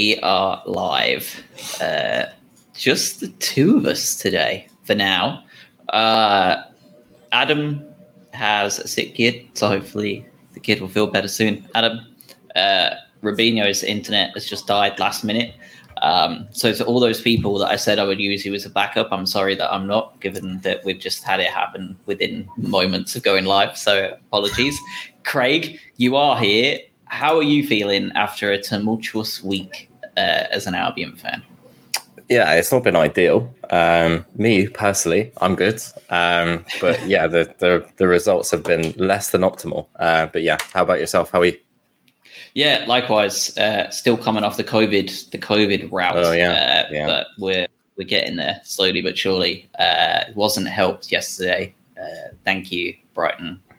we are live. Uh, just the two of us today for now. Uh, Adam has a sick kid, so hopefully the kid will feel better soon. Adam, uh, Robinho's internet has just died last minute. Um, so to all those people that I said I would use you as a backup, I'm sorry that I'm not, given that we've just had it happen within moments of going live. So apologies. Craig, you are here. How are you feeling after a tumultuous week uh, as an Albion fan? Yeah, it's not been ideal. Um, me personally, I'm good. Um, but yeah, the, the, the results have been less than optimal. Uh, but yeah, how about yourself? How are you? Yeah, likewise. Uh, still coming off the COVID, the COVID route. Oh yeah, uh, yeah. But we're we're getting there slowly but surely. Uh, it wasn't helped yesterday. Uh, thank you, Brighton.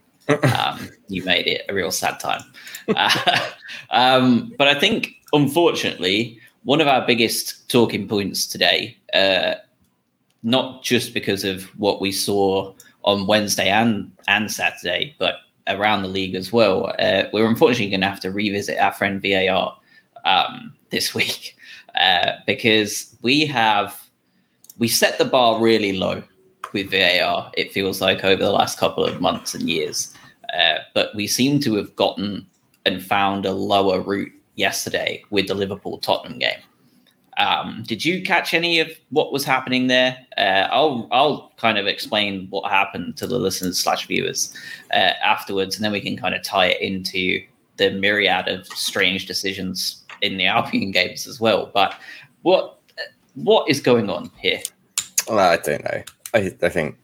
Um, you made it a real sad time. Uh, um, but I think, unfortunately, one of our biggest talking points today, uh, not just because of what we saw on Wednesday and and Saturday, but around the league as well. Uh, we're unfortunately going to have to revisit our friend VAR um, this week uh, because we have we set the bar really low with VAR. It feels like over the last couple of months and years, uh, but we seem to have gotten and found a lower route yesterday with the Liverpool Tottenham game. Um, did you catch any of what was happening there? Uh, I'll I'll kind of explain what happened to the listeners slash viewers uh, afterwards, and then we can kind of tie it into the myriad of strange decisions in the Albion games as well. But what what is going on here? Well, I don't know. I, I think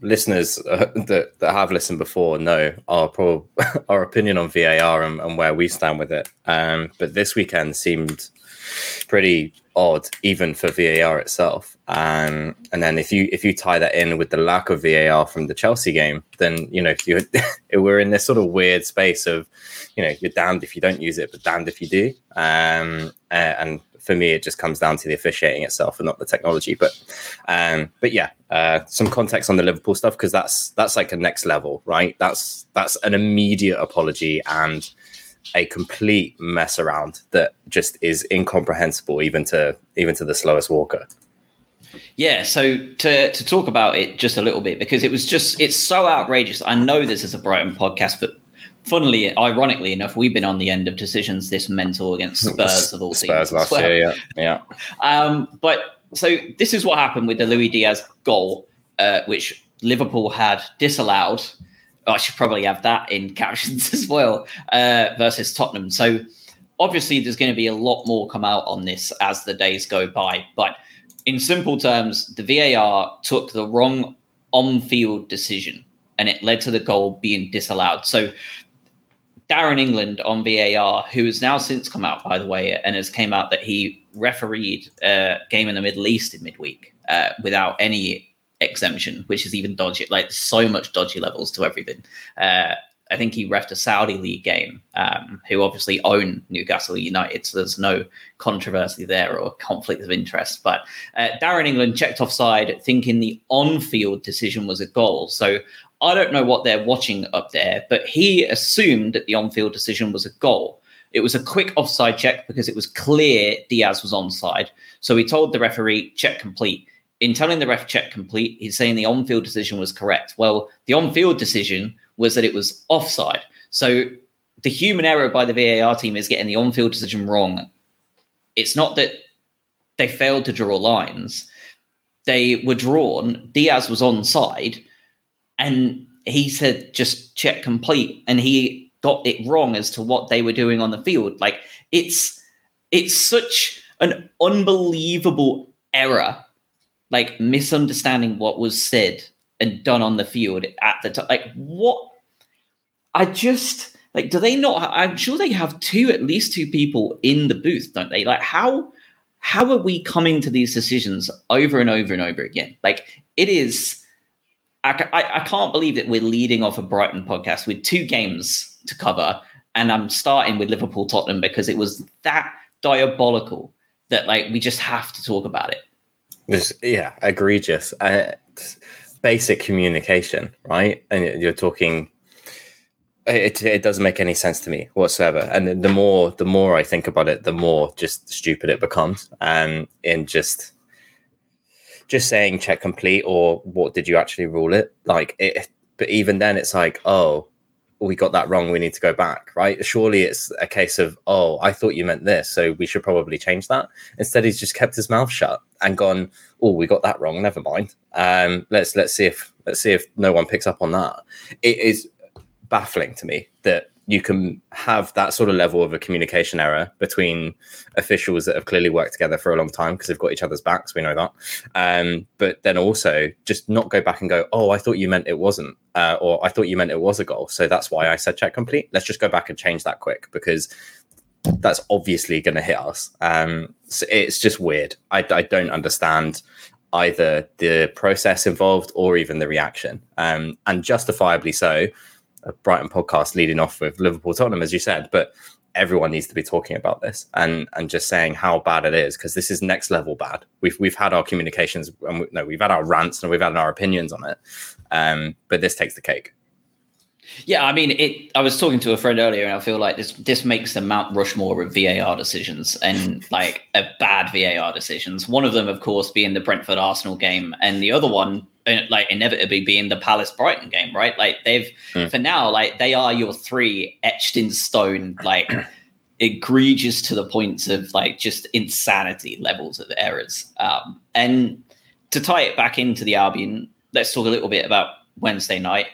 listeners uh, that, that have listened before know our prob- our opinion on VAR and, and, where we stand with it. Um, but this weekend seemed pretty odd, even for VAR itself. Um, and then if you if you tie that in with the lack of VAR from the Chelsea game, then you know you we're in this sort of weird space of you know you're damned if you don't use it, but damned if you do. Um, and for me, it just comes down to the officiating itself and not the technology. But um, but yeah, uh, some context on the Liverpool stuff because that's that's like a next level, right? That's that's an immediate apology and a complete mess around that just is incomprehensible even to even to the slowest walker. Yeah, so to to talk about it just a little bit because it was just it's so outrageous. I know this is a Brighton podcast, but funnily, ironically enough, we've been on the end of decisions this mental against Spurs of all Spurs last well. year, yeah, yeah. Um, but so this is what happened with the Luis Diaz goal, uh, which Liverpool had disallowed I should probably have that in captions as well uh, versus Tottenham. So obviously, there's going to be a lot more come out on this as the days go by. But in simple terms, the VAR took the wrong on-field decision, and it led to the goal being disallowed. So Darren England on VAR, who has now since come out, by the way, and has came out that he refereed a game in the Middle East in midweek uh, without any exemption, which is even dodgy. Like so much dodgy levels to everything. Uh, I think he refed a Saudi league game, um, who obviously own Newcastle United, so there's no controversy there or conflict of interest. But uh, Darren England checked offside, thinking the on-field decision was a goal. So I don't know what they're watching up there, but he assumed that the on-field decision was a goal. It was a quick offside check because it was clear Diaz was onside. So he told the referee, check complete in telling the ref check complete, he's saying the on field decision was correct. Well, the on field decision was that it was offside. So the human error by the VAR team is getting the on field decision wrong. It's not that they failed to draw lines, they were drawn. Diaz was onside, and he said just check complete, and he got it wrong as to what they were doing on the field. Like it's it's such an unbelievable error like misunderstanding what was said and done on the field at the time. Like what? I just like. Do they not? I'm sure they have two, at least two people in the booth, don't they? Like how? How are we coming to these decisions over and over and over again? Like it is. I, I, I can't believe that we're leading off a Brighton podcast with two games to cover, and I'm starting with Liverpool Tottenham because it was that diabolical that like we just have to talk about it. Yeah, egregious. Uh, basic communication, right? And you're talking it, it doesn't make any sense to me whatsoever. And the more the more I think about it, the more just stupid it becomes. And um, in just just saying check complete or what did you actually rule it? Like it but even then it's like, oh, we got that wrong. We need to go back, right? Surely it's a case of, oh, I thought you meant this, so we should probably change that. Instead, he's just kept his mouth shut and gone, oh, we got that wrong. Never mind. Um, let's let's see if let's see if no one picks up on that. It is baffling to me that you can have that sort of level of a communication error between officials that have clearly worked together for a long time because they've got each other's backs. We know that. Um, but then also just not go back and go, oh, I thought you meant it wasn't, uh, or I thought you meant it was a goal. So that's why I said check complete. Let's just go back and change that quick because that's obviously going to hit us. Um, so it's just weird. I, I don't understand either the process involved or even the reaction, um, and justifiably so a Brighton podcast leading off with Liverpool Tottenham, as you said, but everyone needs to be talking about this and and just saying how bad it is because this is next level bad. We've we've had our communications and we, no, we've had our rants and we've had our opinions on it, um, but this takes the cake. Yeah, I mean, it. I was talking to a friend earlier, and I feel like this this makes the Mount Rushmore of VAR decisions and like a bad VAR decisions. One of them, of course, being the Brentford Arsenal game, and the other one, uh, like inevitably, being the Palace Brighton game. Right? Like they've mm. for now, like they are your three etched in stone, like egregious to the points of like just insanity levels of errors. Um, and to tie it back into the Albion, let's talk a little bit about Wednesday night.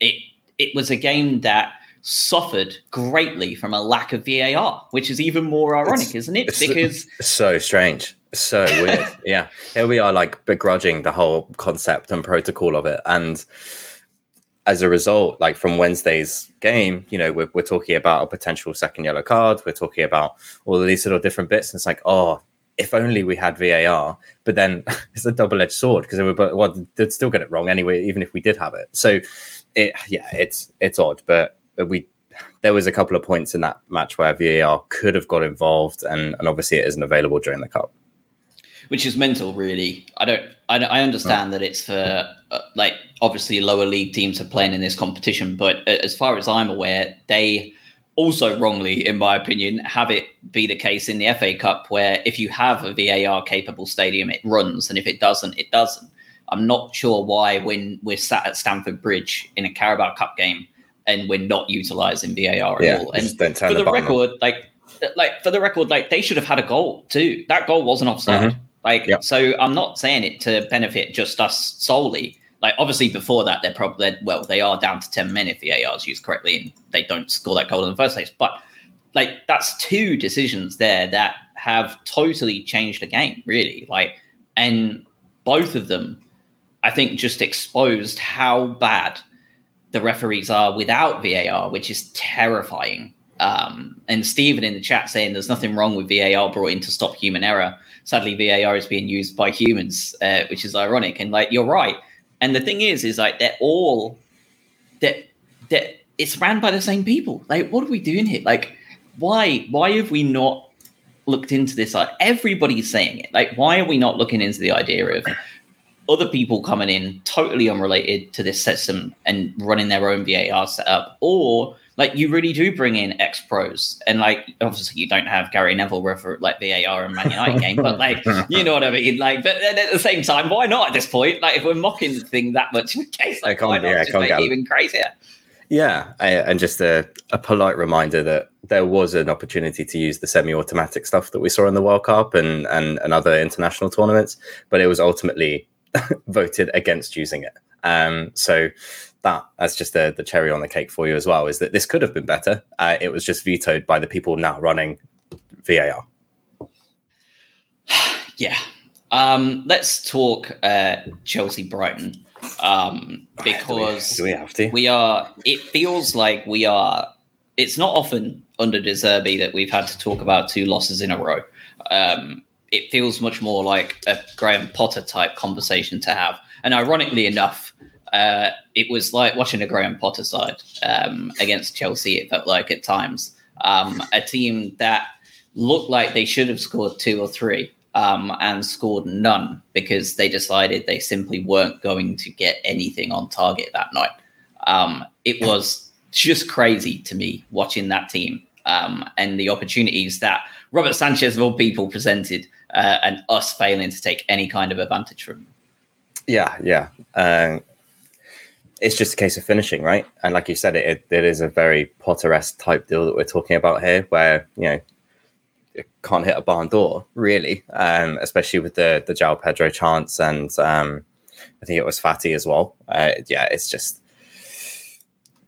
It it was a game that suffered greatly from a lack of VAR, which is even more ironic, it's, isn't it? Because so strange, so weird. yeah, here we are, like begrudging the whole concept and protocol of it, and as a result, like from Wednesday's game, you know, we're, we're talking about a potential second yellow card. We're talking about all of these little different bits. And it's like, oh, if only we had VAR. But then it's a double edged sword because we well, they'd still get it wrong anyway, even if we did have it. So it yeah, it's it's odd, but we there was a couple of points in that match where VAR could have got involved, and and obviously it isn't available during the cup, which is mental. Really, I don't. I, I understand that it's for uh, like obviously lower league teams are playing in this competition, but as far as I'm aware, they also wrongly, in my opinion, have it be the case in the FA Cup where if you have a VAR capable stadium, it runs, and if it doesn't, it doesn't. I'm not sure why when we're sat at Stamford Bridge in a Carabao Cup game and we're not utilizing VAR at yeah, all. And for the, the record, on. like like for the record, like they should have had a goal too. That goal wasn't offside. Mm-hmm. Like yep. so, I'm not saying it to benefit just us solely. Like obviously before that, they're probably well, they are down to ten men if VAR is used correctly and they don't score that goal in the first place. But like that's two decisions there that have totally changed the game, really. Like, and both of them I think just exposed how bad the referees are without VAR, which is terrifying. Um, and Stephen in the chat saying there's nothing wrong with VAR brought in to stop human error. Sadly, VAR is being used by humans, uh, which is ironic. And like you're right. And the thing is, is like they're all that that it's ran by the same people. Like, what are we doing here? Like, why why have we not looked into this? Like everybody's saying it. Like, why are we not looking into the idea of other people coming in totally unrelated to this system and running their own VAR setup, or like you really do bring in ex pros and like obviously you don't have Gary Neville refer like VAR and Man United game, but like you know what I mean. Like, but at the same time, why not at this point? Like, if we're mocking the thing that much, in case like why not yeah, just make it even crazier? Yeah, I, and just a, a polite reminder that there was an opportunity to use the semi-automatic stuff that we saw in the World Cup and and, and other international tournaments, but it was ultimately voted against using it. Um, so that that's just the, the cherry on the cake for you as well is that this could have been better. Uh, it was just vetoed by the people now running VAR. yeah. Um, let's talk uh, Chelsea Brighton um, because do we, do we have to? We are. It feels like we are. It's not often under De Zerbi that we've had to talk about two losses in a row. Um, it feels much more like a Graham Potter type conversation to have. And ironically enough, uh, it was like watching a Graham Potter side um, against Chelsea. It felt like at times um, a team that looked like they should have scored two or three um, and scored none because they decided they simply weren't going to get anything on target that night. Um, it was just crazy to me watching that team um, and the opportunities that Robert Sanchez of all people presented, uh, and us failing to take any kind of advantage from. Yeah, yeah. Um, it's just a case of finishing, right? And like you said, it, it is a very Potter-esque type deal that we're talking about here, where you know it can't hit a barn door really, um, especially with the the João Pedro chance, and um, I think it was Fati as well. Uh, yeah, it's just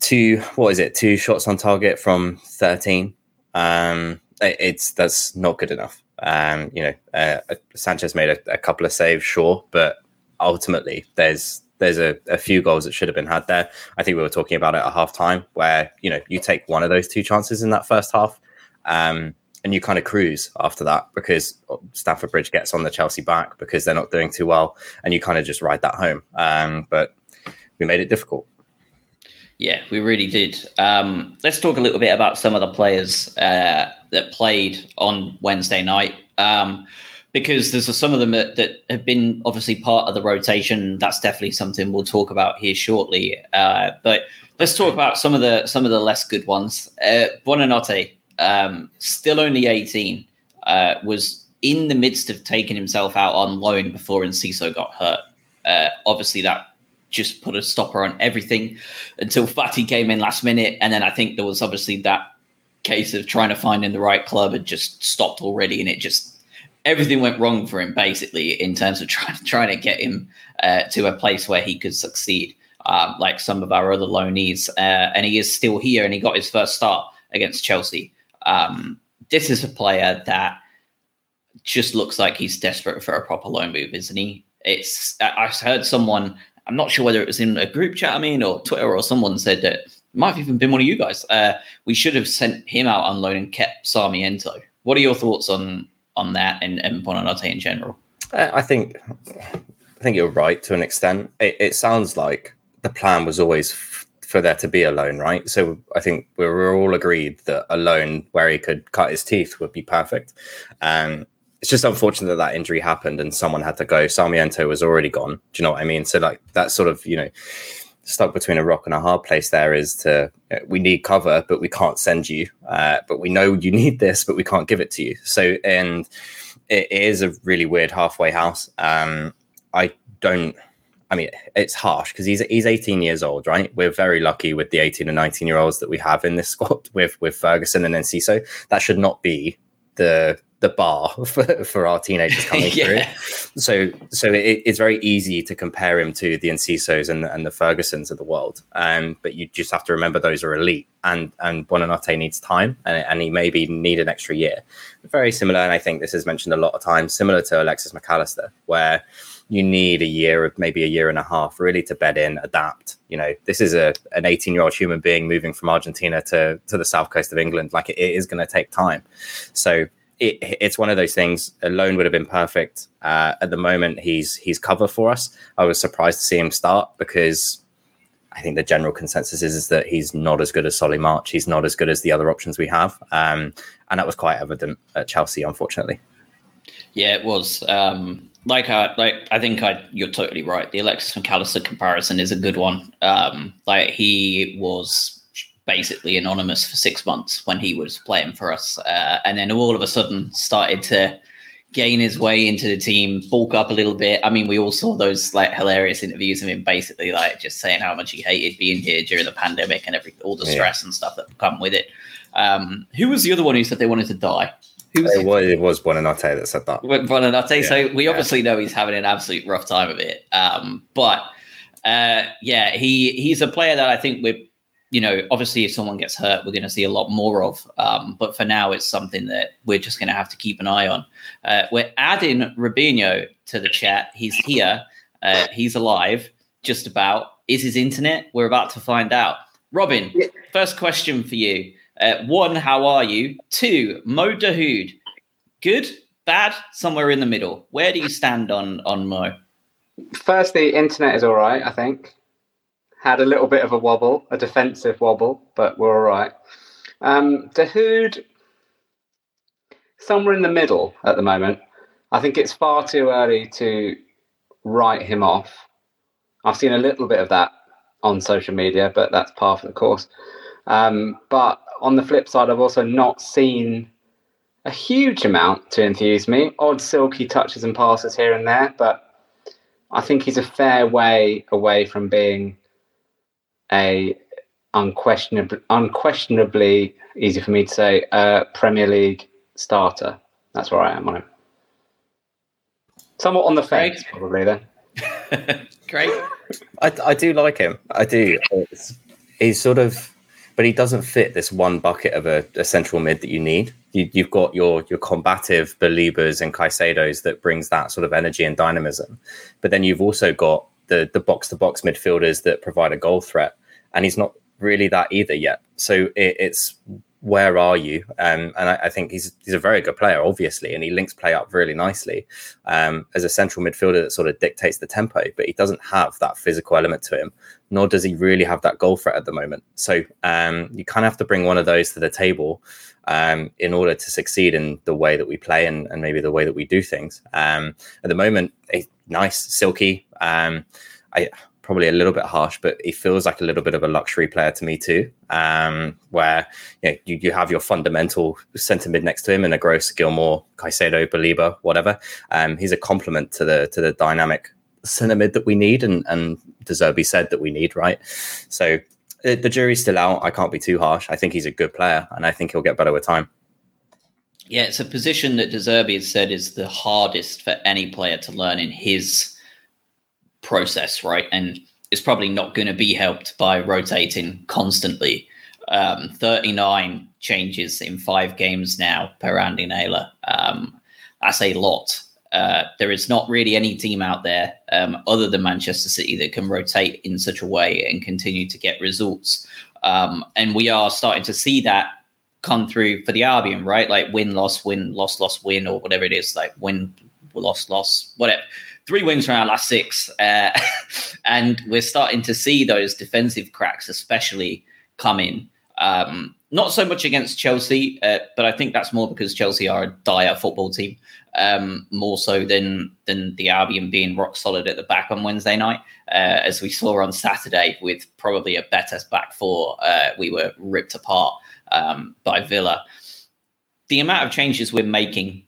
two. What is it? Two shots on target from thirteen. Um, it, it's that's not good enough. Um, you know, uh, Sanchez made a, a couple of saves, sure, but ultimately there's there's a, a, few goals that should have been had there. I think we were talking about it at half time where, you know, you take one of those two chances in that first half um, and you kind of cruise after that because Stamford Bridge gets on the Chelsea back because they're not doing too well and you kind of just ride that home. Um, but we made it difficult. Yeah, we really did. Um, let's talk a little bit about some of the players uh, that played on Wednesday night. Um, because there's some of them that, that, have been obviously part of the rotation. That's definitely something we'll talk about here shortly. Uh, but let's talk about some of the some of the less good ones. Uh, Buonanotte, um, still only 18, uh, was in the midst of taking himself out on loan before Enciso got hurt. Uh, obviously, that just put a stopper on everything until Fati came in last minute, and then I think there was obviously that case of trying to find in the right club had just stopped already, and it just everything went wrong for him basically in terms of trying trying to get him uh, to a place where he could succeed, um, like some of our other loanees. Uh, and he is still here, and he got his first start against Chelsea. Um, this is a player that just looks like he's desperate for a proper loan move, isn't he? It's I heard someone. I'm not sure whether it was in a group chat, I mean, or Twitter, or someone said that might have even been one of you guys. Uh, we should have sent him out on loan and kept Sarmiento. What are your thoughts on on that and, and Buonanotte in general? I think I think you're right to an extent. It, it sounds like the plan was always f- for there to be a loan, right? So I think we were all agreed that a loan where he could cut his teeth would be perfect. Um, it's just unfortunate that that injury happened and someone had to go. Sarmiento was already gone. Do you know what I mean? So like that sort of you know stuck between a rock and a hard place there is to we need cover but we can't send you uh, but we know you need this but we can't give it to you. So and it is a really weird halfway house. Um i don't i mean it's harsh because he's he's 18 years old right? We're very lucky with the 18 and 19 year olds that we have in this squad with with ferguson and Enciso. that should not be the the bar for, for our teenagers coming yeah. through. So so it, it's very easy to compare him to the Encisos and, and the Fergusons of the world. Um, but you just have to remember those are elite and and Buonanotte needs time and, and he maybe need an extra year. Very similar, and I think this is mentioned a lot of times, similar to Alexis Mac Allister, where you need a year of maybe a year and a half really to bed in, adapt. You know, this is a an 18 year old human being moving from Argentina to to the south coast of England. Like it, it is going to take time. So it, it's one of those things. A loan would have been perfect. Uh, at the moment, he's he's cover for us. I was surprised to see him start because I think the general consensus is, is that he's not as good as Solly March. He's not as good as the other options we have, um, and that was quite evident at Chelsea, unfortunately. Yeah, it was. Um, like, I, like I think I, you're totally right. The Alexis Mac Allister comparison is a good one. Um, like he was basically anonymous for six months when he was playing for us, uh, and then all of a sudden started to gain his way into the team, bulk up a little bit. I mean, we all saw those like hilarious interviews of him, basically like just saying how much he hated being here during the pandemic and every all the stress yeah. and stuff that come with it. Um, who was the other one who said they wanted to die? Who was it, was, it was Buonanotte that said that. Buonanotte. Yeah. So we obviously know he's having an absolute rough time of it. Um, but uh, yeah, he he's a player that I think we're you know, obviously, if someone gets hurt, we're going to see a lot more of. Um, but for now, it's something that we're just going to have to keep an eye on. Uh, we're adding Robinho to the chat. He's here. Uh, he's alive, just about. Is his internet? We're about to find out. Robin, yeah. first question for you. Uh, one, how are you? Two, Mo Dahoud. Good, bad, somewhere in the middle. Where do you stand on on Mo? Firstly, internet is all right. I think had a little bit of a wobble, a defensive wobble, but we're all right. Um, Dahoud, somewhere in the middle at the moment. I think it's far too early to write him off. I've seen a little bit of that on social media, but that's par for the course. Um, but on the flip side, I've also not seen a huge amount to enthuse me. Odd silky touches and passes here and there, but I think he's a fair way away from being a unquestionably, unquestionably easy for me to say, uh, Premier League starter. That's where I am on him. Somewhat on the fence, Great. probably then. Great. I, I do like him. I do. It's, he's sort of, but he doesn't fit this one bucket of a, a central mid that you need. You, have got your your combative Balebas and Caicedos that brings that sort of energy and dynamism, but then you've also got the the box to box midfielders that provide a goal threat, and he's not really that either yet. So it, it's where are you? Um, and I, I, think he's he's a very good player, obviously, and he links play up really nicely um, as a central midfielder that sort of dictates the tempo. But he doesn't have that physical element to him, nor does he really have that goal threat at the moment. So um, you kind of have to bring one of those to the table um, in order to succeed in the way that we play and, and maybe the way that we do things. Um, at the moment, a nice, silky. Um, I probably a little bit harsh, but he feels like a little bit of a luxury player to me too. Um, where you, know, you, you have your fundamental centre mid next to him, and a Gross, Gilmour, Caicedo, Baleba, whatever. Um, he's a complement to the to the dynamic centre mid that we need, and and De Zerbi said that we need, right? So uh, the jury's still out. I can't be too harsh. I think he's a good player, and I think he'll get better with time. Yeah, it's a position that De Zerbi has said is the hardest for any player to learn in his process, right? And it's probably not going to be helped by rotating constantly. Um, 39 changes in five games now per Andy Naylor. Um, that's a lot. Uh, there is not really any team out there um, other than Manchester City that can rotate in such a way and continue to get results. Um, and we are starting to see that come through for the Albion, right? Like win, loss, win, loss, loss, win, or whatever it is, like win, loss, loss, whatever three wins from our last six, uh, and we're starting to see those defensive cracks, especially come in. Um, not so much against Chelsea, uh, but I think that's more because Chelsea are a dire football team, um, more so than than the Albion being rock solid at the back on Wednesday night, uh, as we saw on Saturday with probably a better back four. Uh, we were ripped apart um, by Villa. The amount of changes we're making,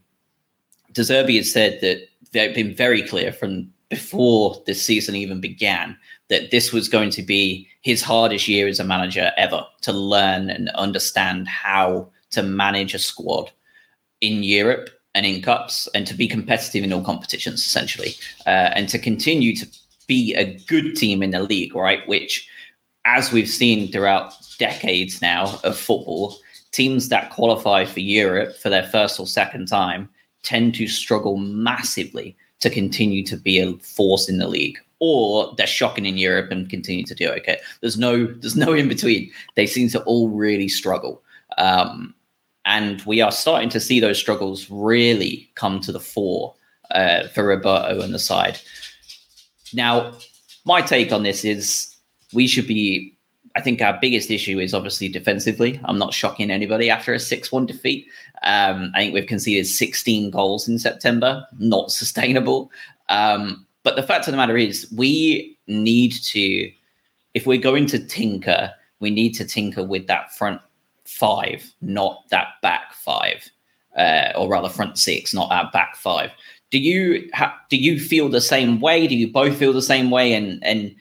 De Zerbi has said that they've been very clear from before this season even began that this was going to be his hardest year as a manager ever to learn and understand how to manage a squad in Europe and in cups and to be competitive in all competitions essentially uh, and to continue to be a good team in the league right which as we've seen throughout decades now of football teams that qualify for Europe for their first or second time tend to struggle massively to continue to be a force in the league or they're shocking in Europe and continue to do okay. There's no there's no in between. They seem to all really struggle. Um, and we are starting to see those struggles really come to the fore uh, for Roberto and the side. Now, my take on this is we should be I think our biggest issue is obviously defensively. I'm not shocking anybody after a 6 1 defeat. Um, I think we've conceded 16 goals in September, not sustainable. Um, but the fact of the matter is, we need to, if we're going to tinker, we need to tinker with that front five, not that back five, uh, or rather front six, not our back five. Do you ha- do you feel the same way? Do you both feel the same way? And and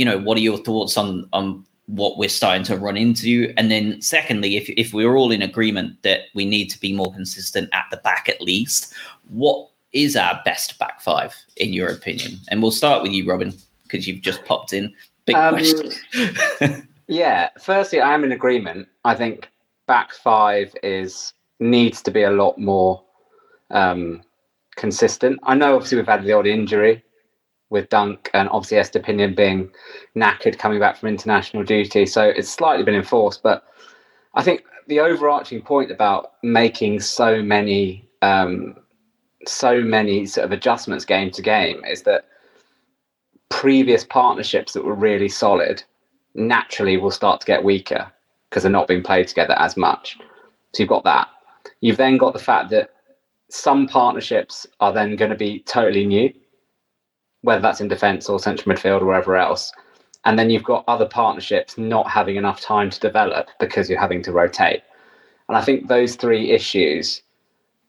you know, what are your thoughts on on what we're starting to run into? And then secondly, if if we're all in agreement that we need to be more consistent at the back at least, what is our best back five in your opinion? And we'll start with you, Robin, because you've just popped in. Big um, question. yeah. Firstly, I am in agreement. I think back five is needs to be a lot more um, consistent. I know obviously we've had the odd injury, with Dunk and obviously Estupiñán being knackered coming back from international duty. So it's slightly been enforced. But I think the overarching point about making so many um, so many sort of adjustments game to game is that previous partnerships that were really solid naturally will start to get weaker because they're not being played together as much. So you've got that. You've then got the fact that some partnerships are then going to be totally new whether that's in defence or central midfield or wherever else. and then you've got other partnerships not having enough time to develop because you're having to rotate. And I think those three issues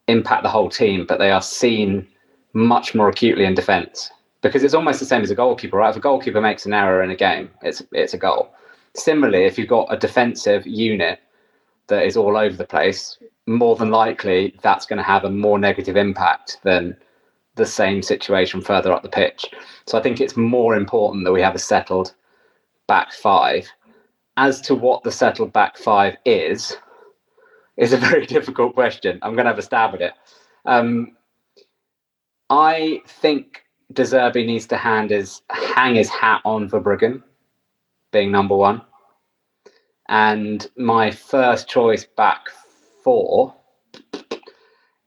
impact the whole team, but they are seen much more acutely in defence because it's almost the same as a goalkeeper, right? If a goalkeeper makes an error in a game, it's it's a goal. Similarly, if you've got a defensive unit that is all over the place, more than likely that's going to have a more negative impact than the same situation further up the pitch. So I think it's more important that we have a settled back five. As to what the settled back five is, is a very difficult question. I'm going to have a stab at it. Um, I think De Zerbi needs to hand his, hang his hat on Verbruggen being number one. And my first choice back four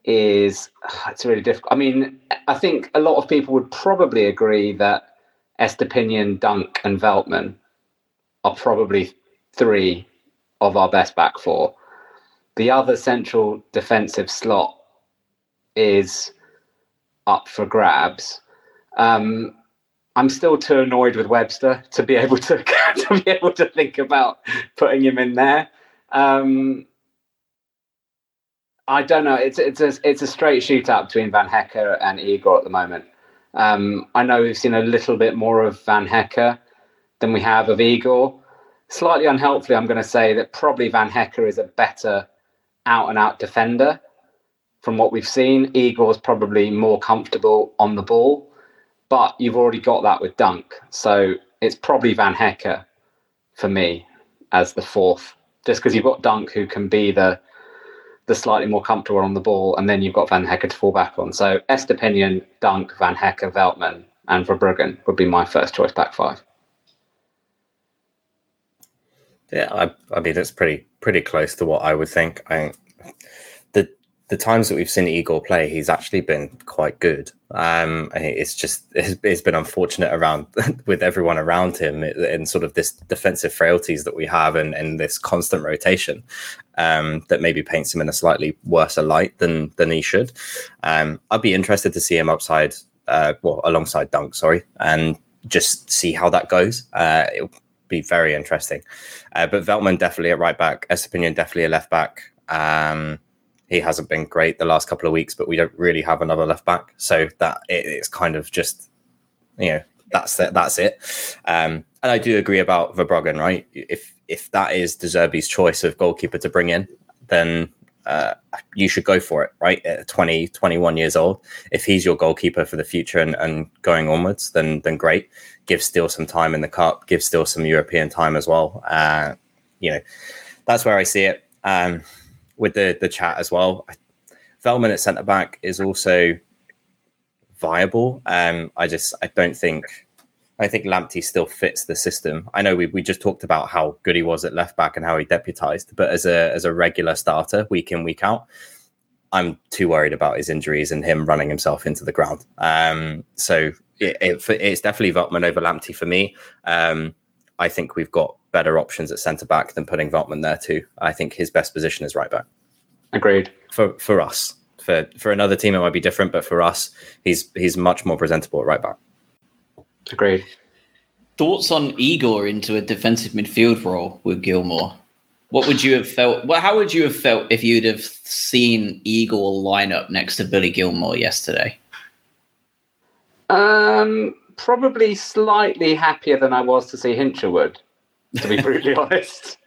is it's really difficult. I mean, I think a lot of people would probably agree that Estupiñán, Dunk, and Veltman are probably three of our best back four. The other central defensive slot is up for grabs. Um, I'm still too annoyed with Webster to be able to to be able to think about putting him in there. Um, I don't know. It's it's a it's a straight shootout between Van Hecke and Igor at the moment. Um, I know we've seen a little bit more of Van Hecke than we have of Igor. Slightly unhelpfully, I'm going to say that probably Van Hecke is a better out and out defender from what we've seen. Igor's probably more comfortable on the ball, but you've already got that with Dunk. So it's probably Van Hecke for me as the fourth, just because you've got Dunk who can be the the slightly more comfortable on the ball, and then you've got Van Hecke to fall back on. So Estupiñán, Dunk, Van Hecke, Veltman, and Verbruggen would be my first choice back five. Yeah, I, I mean it's pretty pretty close to what I would think. I the times that we've seen Igor play, he's actually been quite good. Um, it's just it's, it's been unfortunate around with everyone around him and sort of this defensive frailties that we have and, and this constant rotation um, that maybe paints him in a slightly worse light than than he should. Um, I'd be interested to see him upside, uh, well, alongside Dunk, sorry, and just see how that goes. Uh, it'll be very interesting. Uh, but Veltman definitely at right back, Estupiñán definitely a left back. Um, he hasn't been great the last couple of weeks, but we don't really have another left back, so that it, it's kind of just you know that's it, that's it. Um, and I do agree about Verbruggen, right? If if that is De Zerbi's choice of goalkeeper to bring in, then uh, you should go for it, right? At 20, 21 years old. If he's your goalkeeper for the future and, and going onwards, then then great. Give Steele some time in the cup, give Steele some European time as well. Uh, you know, that's where I see it. Um, with the the chat as well. Veltman at centre back is also viable. Um, I just I don't think I think Lamptey still fits the system. I know we, we just talked about how good he was at left back and how he deputized, but as a as a regular starter week in week out, I'm too worried about his injuries and him running himself into the ground. Um, so it, it, it's definitely Veltman over Lamptey for me. Um, I think we've got better options at centre back than putting Veltman there too. I think his best position is right back. Agreed. For for us, for for another team it might be different, but for us, he's he's much more presentable at right back. Agreed. Thoughts on Igor into a defensive midfield role with Gilmour? What would you have felt? Well, how would you have felt if you'd have seen Igor line up next to Billy Gilmour yesterday? Um, probably slightly happier than I was to see Hinshelwood, to be brutally honest.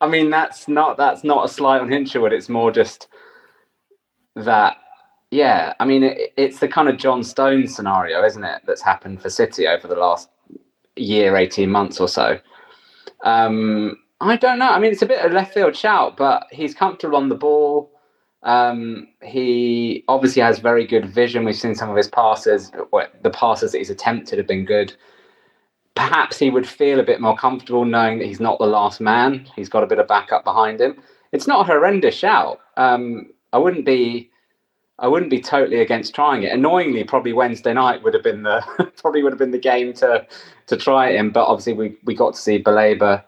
I mean, that's not that's not a slight on Hinshelwood. It's more just that, yeah. I mean, it, it's the kind of John Stones scenario, isn't it? That's happened for City over the last year, eighteen months or so. Um, I don't know. I mean, it's a bit of left field shout, but he's comfortable on the ball. Um, he obviously has very good vision. We've seen some of his passes. The passes that he's attempted have been good. Perhaps he would feel a bit more comfortable knowing that he's not the last man. He's got a bit of backup behind him. It's not a horrendous shout. Um, I wouldn't be. I wouldn't be totally against trying it. Annoyingly, probably Wednesday night would have been the probably would have been the game to to try it in. But obviously, we we got to see Baleba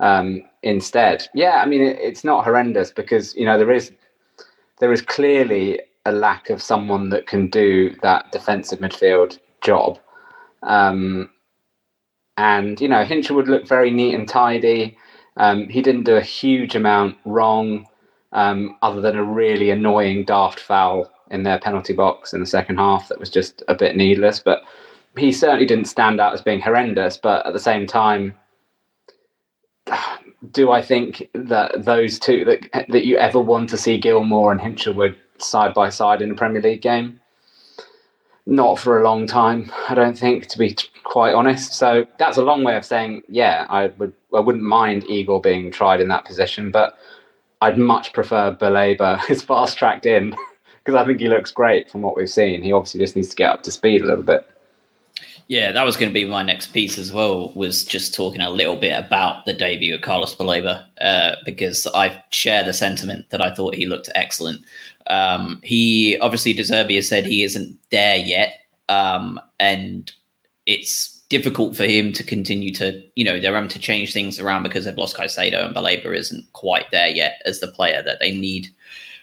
um, instead. Yeah, I mean, it, it's not horrendous because you know there is there is clearly a lack of someone that can do that defensive midfield job. Um, And you know, Hinshelwood looked very neat and tidy. Um, he didn't do a huge amount wrong, um, other than a really annoying daft foul in their penalty box in the second half that was just a bit needless. But he certainly didn't stand out as being horrendous. But at the same time, do I think that those two that that you ever want to see Gilmour and Hinshelwood side by side in a Premier League game? Not for a long time, I don't think, to be quite honest. So that's a long way of saying, yeah, I would I wouldn't mind Igor being tried in that position, but I'd much prefer Baleba is fast tracked in because I think he looks great from what we've seen. He obviously just needs to get up to speed a little bit. Yeah, that was going to be my next piece as well. Was just talking a little bit about the debut of Carlos Baleba uh, because I share the sentiment that I thought he looked excellent. Um, he obviously De Zerbi has said he isn't there yet, um, and it's difficult for him to continue to, you know, they're having to change things around because they've lost Caicedo and Baleba isn't quite there yet as the player that they need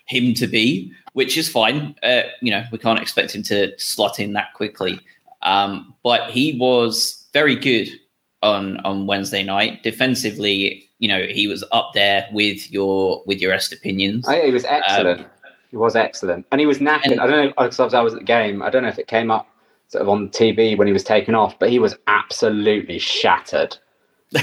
him to be, which is fine. Uh, you know, we can't expect him to slot in that quickly. Um, but he was very good on on Wednesday night. Defensively, you know, he was up there with your with your Estupiñans. Oh, yeah, he was excellent. Um, he was excellent, and he was knackered. And, I don't know because I was at the game. I don't know if it came up sort of on TV when he was taken off, but he was absolutely shattered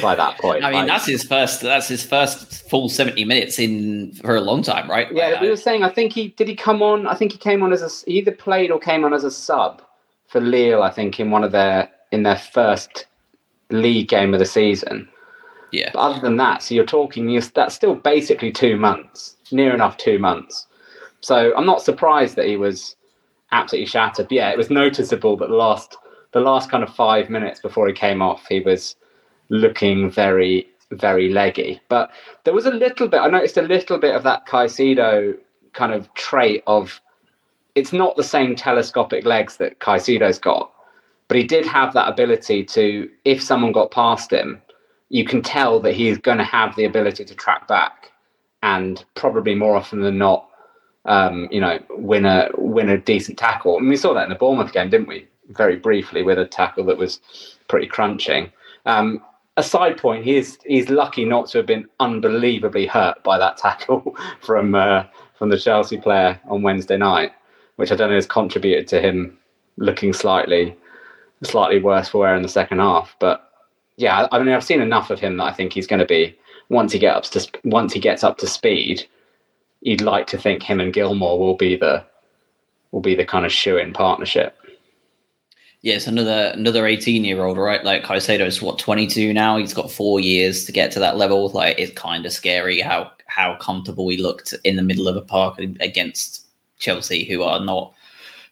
by that point. I mean, like, that's his first. That's his first full seventy minutes in for a long time, right? Yeah, like, we were saying. I think he did. He come on. I think he came on as a. He either played or came on as a sub for Lille. I think in one of their in their first league game of the season. Yeah. But other than that, so you're talking. You're, that's still basically two months, near enough two months. So I'm not surprised that he was absolutely shattered. But yeah, it was noticeable that the last the last kind of five minutes before he came off, he was looking very very leggy. But there was a little bit. I noticed a little bit of that Caicedo kind of trait of. It's not the same telescopic legs that Caicedo's got, but he did have that ability to, if someone got past him, you can tell that he's going to have the ability to track back, and probably more often than not, um, you know, win a win a decent tackle. And we saw that in the Bournemouth game, didn't we? Very briefly with a tackle that was pretty crunching. Um, a side point, he's he's lucky not to have been unbelievably hurt by that tackle from uh, from the Chelsea player on Wednesday night, which I don't know has contributed to him looking slightly slightly worse for wear in the second half. But yeah, I mean, I've seen enough of him that I think he's going to be once he gets up to once he gets up to speed you'd like to think him and Gilmour will be the will be the kind of shoe in partnership. Yes, another another eighteen year old, right? Like Caicedo's what twenty two now. He's got four years to get to that level. Like it's kind of scary how how comfortable he looked in the middle of a park against Chelsea, who are not,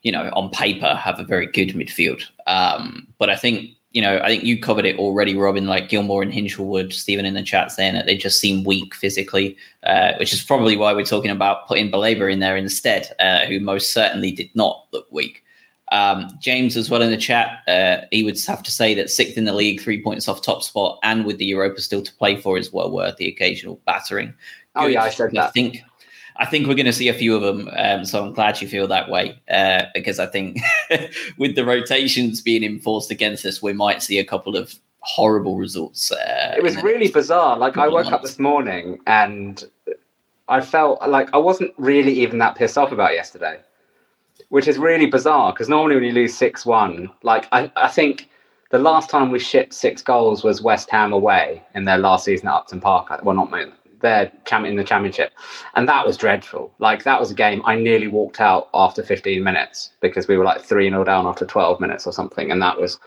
you know, on paper have a very good midfield. Um, but I think you know, I think you covered it already, Robin. Like Gilmour and Hinshelwood, Stephen in the chat saying that they just seem weak physically, uh, which is probably why we're talking about putting Baleba in there instead, uh, who most certainly did not look weak. Um, James as well in the chat, uh, he would have to say that sixth in the league, three points off top spot, and with the Europa still to play for, is well worth the occasional battering. Good. Oh yeah, I said that. I think I think we're going to see a few of them. Um, so I'm glad you feel that way uh, because I think with the rotations being enforced against us, we might see a couple of horrible results. Uh, it was really bizarre. Like I woke up this morning and I felt like I wasn't really even that pissed off about yesterday, which is really bizarre because normally when you lose six one, like I, I think the last time we shipped six goals was West Ham away in their last season at Upton Park. Well, not champion in the championship, and that was dreadful. Like that was a game I nearly walked out after 15 minutes because we were like three 0 down after 12 minutes or something, and that was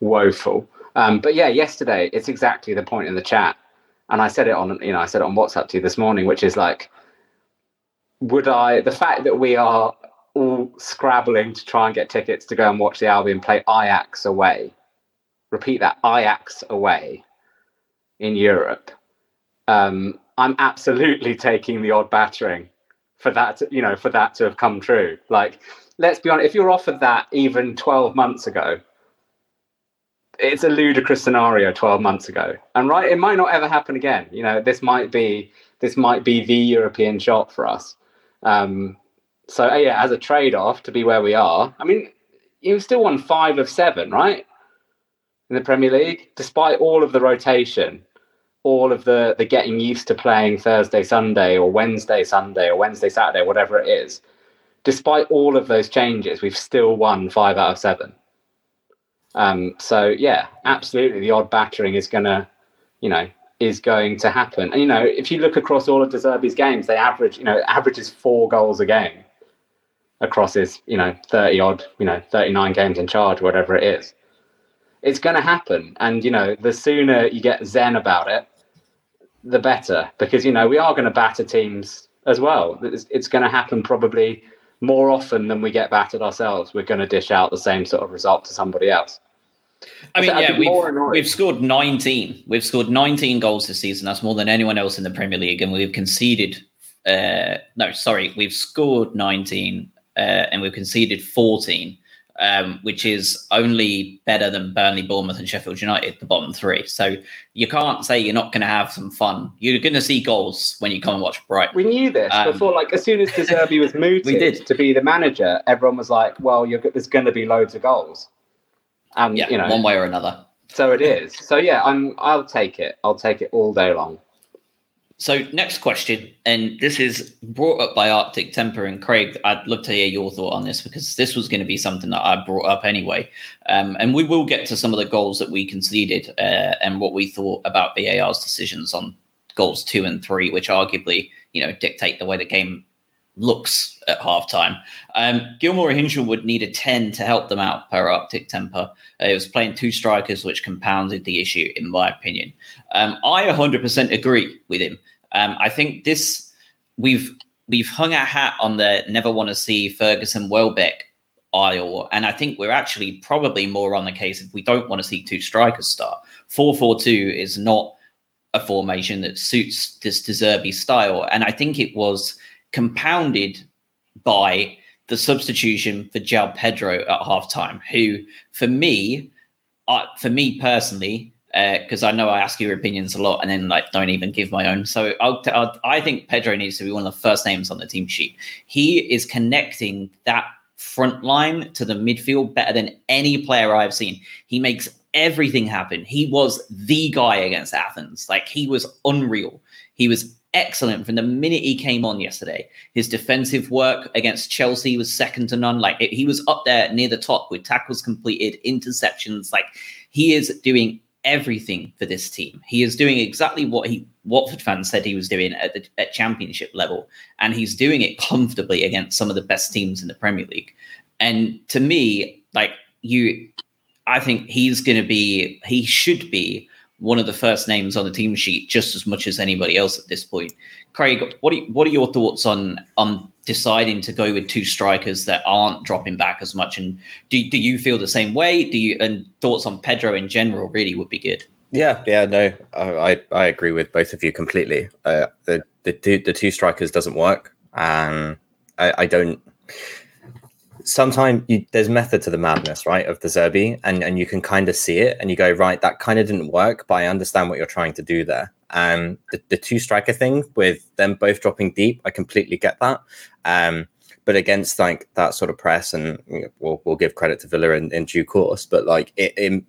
woeful. Um, but yeah, yesterday it's exactly the point in the chat, and I said it on you know I said it on WhatsApp to you this morning, which is like, would I the fact that we are all scrabbling to try and get tickets to go and watch the Albion play Ajax away. Repeat that Ajax away in Europe. Um, I'm absolutely taking the odd battering for that, to, you know, for that to have come true. Like, let's be honest, if you're offered that even 12 months ago, it's a ludicrous scenario 12 months ago. And right, it might not ever happen again. You know, this might be this might be the European shot for us. Um, so yeah, as a trade-off to be where we are, I mean, you still won five of seven, right? in the Premier League, despite all of the rotation, all of the the getting used to playing Thursday, Sunday, or Wednesday, Sunday, or Wednesday, Saturday, whatever it is. Despite all of those changes, we've still won five out of seven. Um, so yeah, absolutely, the odd battering is gonna, you know, is going to happen. And you know, if you look across all of De Zerbi's games, they average, you know, averages four goals a game across his, you know, thirty odd, you know, thirty nine games in charge, whatever it is. It's going to happen, and you know, the sooner you get zen about it, the better, because you know we are going to batter teams as well. It's, it's going to happen probably more often than we get battered ourselves. We're going to dish out the same sort of result to somebody else. I mean, yeah, we've, we've scored 19. We've scored 19 goals this season. That's more than anyone else in the Premier League. And we've conceded, uh, no, sorry, we've scored 19 uh, and we've conceded 14, um, which is only better than Burnley, Bournemouth, and Sheffield United, the bottom three. So you can't say you're not going to have some fun. You're going to see goals when you come and watch Brighton. We knew this um, before. Like, as soon as De Zerbi was mooted to be the manager, everyone was like, well, there's going to be loads of goals. And yeah, you know, one way or another. So it is. So yeah, I'm. I'll take it. I'll take it all day long. So next question, and this is brought up by Arctic Temper and Craig. I'd love to hear your thought on this because this was going to be something that I brought up anyway. Um, and we will get to some of the goals that we conceded uh, and what we thought about VAR's decisions on goals two and three, which arguably you know dictate the way the game looks at halftime. Um, Gilmour and need a 10 to help them out per Arctic Temper. Uh, it was playing two strikers, which compounded the issue, in my opinion. Um, I 100% agree with him. Um, I think this, we've we've hung our hat on the never want to see Ferguson Welbeck aisle, and I think we're actually probably more on the case if we don't want to see two strikers start. 4 4 2 is not a formation that suits this De Zerbi style, and I think it was compounded by the substitution for João Pedro at halftime, who, for me, uh, for me personally, because uh, I know I ask your opinions a lot and then like don't even give my own. So I'll, I'll, i think Pedro needs to be one of the first names on the team sheet. He is connecting that front line to the midfield better than any player I've seen. He makes everything happen. He was the guy against Athens. Like he was unreal. He was excellent from the minute he came on yesterday. His defensive work against Chelsea was second to none. Like it, he was up there near the top with tackles completed, interceptions. Like he is doing everything for this team. He is doing exactly what he Watford fans said he was doing at the at championship level, and he's doing it comfortably against some of the best teams in the Premier League. And to me, like you, I think he's going to be, he should be one of the first names on the team sheet just as much as anybody else at this point. Craig, what are, what are your thoughts on on deciding to go with two strikers that aren't dropping back as much? And do, do you feel the same way? Do you and thoughts on Pedro in general really would be good? Yeah, yeah, no, I I agree with both of you completely. Uh, the the two, the two strikers doesn't work, and I, I don't sometimes you, there's method to the madness, right? Of De Zerbi, and and you can kind of see it, and you go, right, that kind of didn't work, but I understand what you're trying to do there. Um, the, the two striker thing with them both dropping deep, I completely get that. Um, but against like that sort of press, and you know, we'll we'll give credit to Villa in, in due course, but like it, it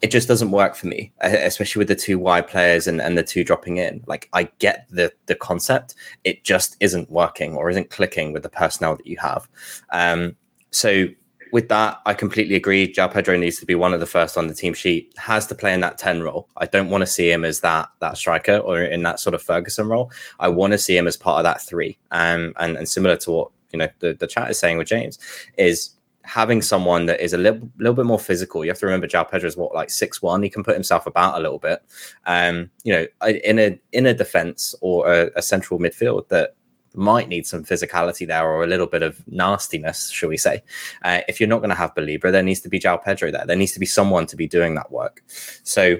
it just doesn't work for me, especially with the two wide players and, and the two dropping in. Like I get the the concept, it just isn't working or isn't clicking with the personnel that you have. Um, so with that, I completely agree. João Pedro needs to be one of the first on the team sheet. Has to play in that ten role. I don't want to see him as that that striker or in that sort of Ferguson role. I want to see him as part of that three. Um, and and similar to what you know the, the chat is saying with James is having someone that is a little, little bit more physical. You have to remember João Pedro is what like six one. He can put himself about a little bit. Um, you know, in a in a defense or a, a, central midfield that might need some physicality there or a little bit of nastiness, shall we say? Uh, if you're not going to have Baleba, there needs to be João Pedro there. There needs to be someone to be doing that work. So.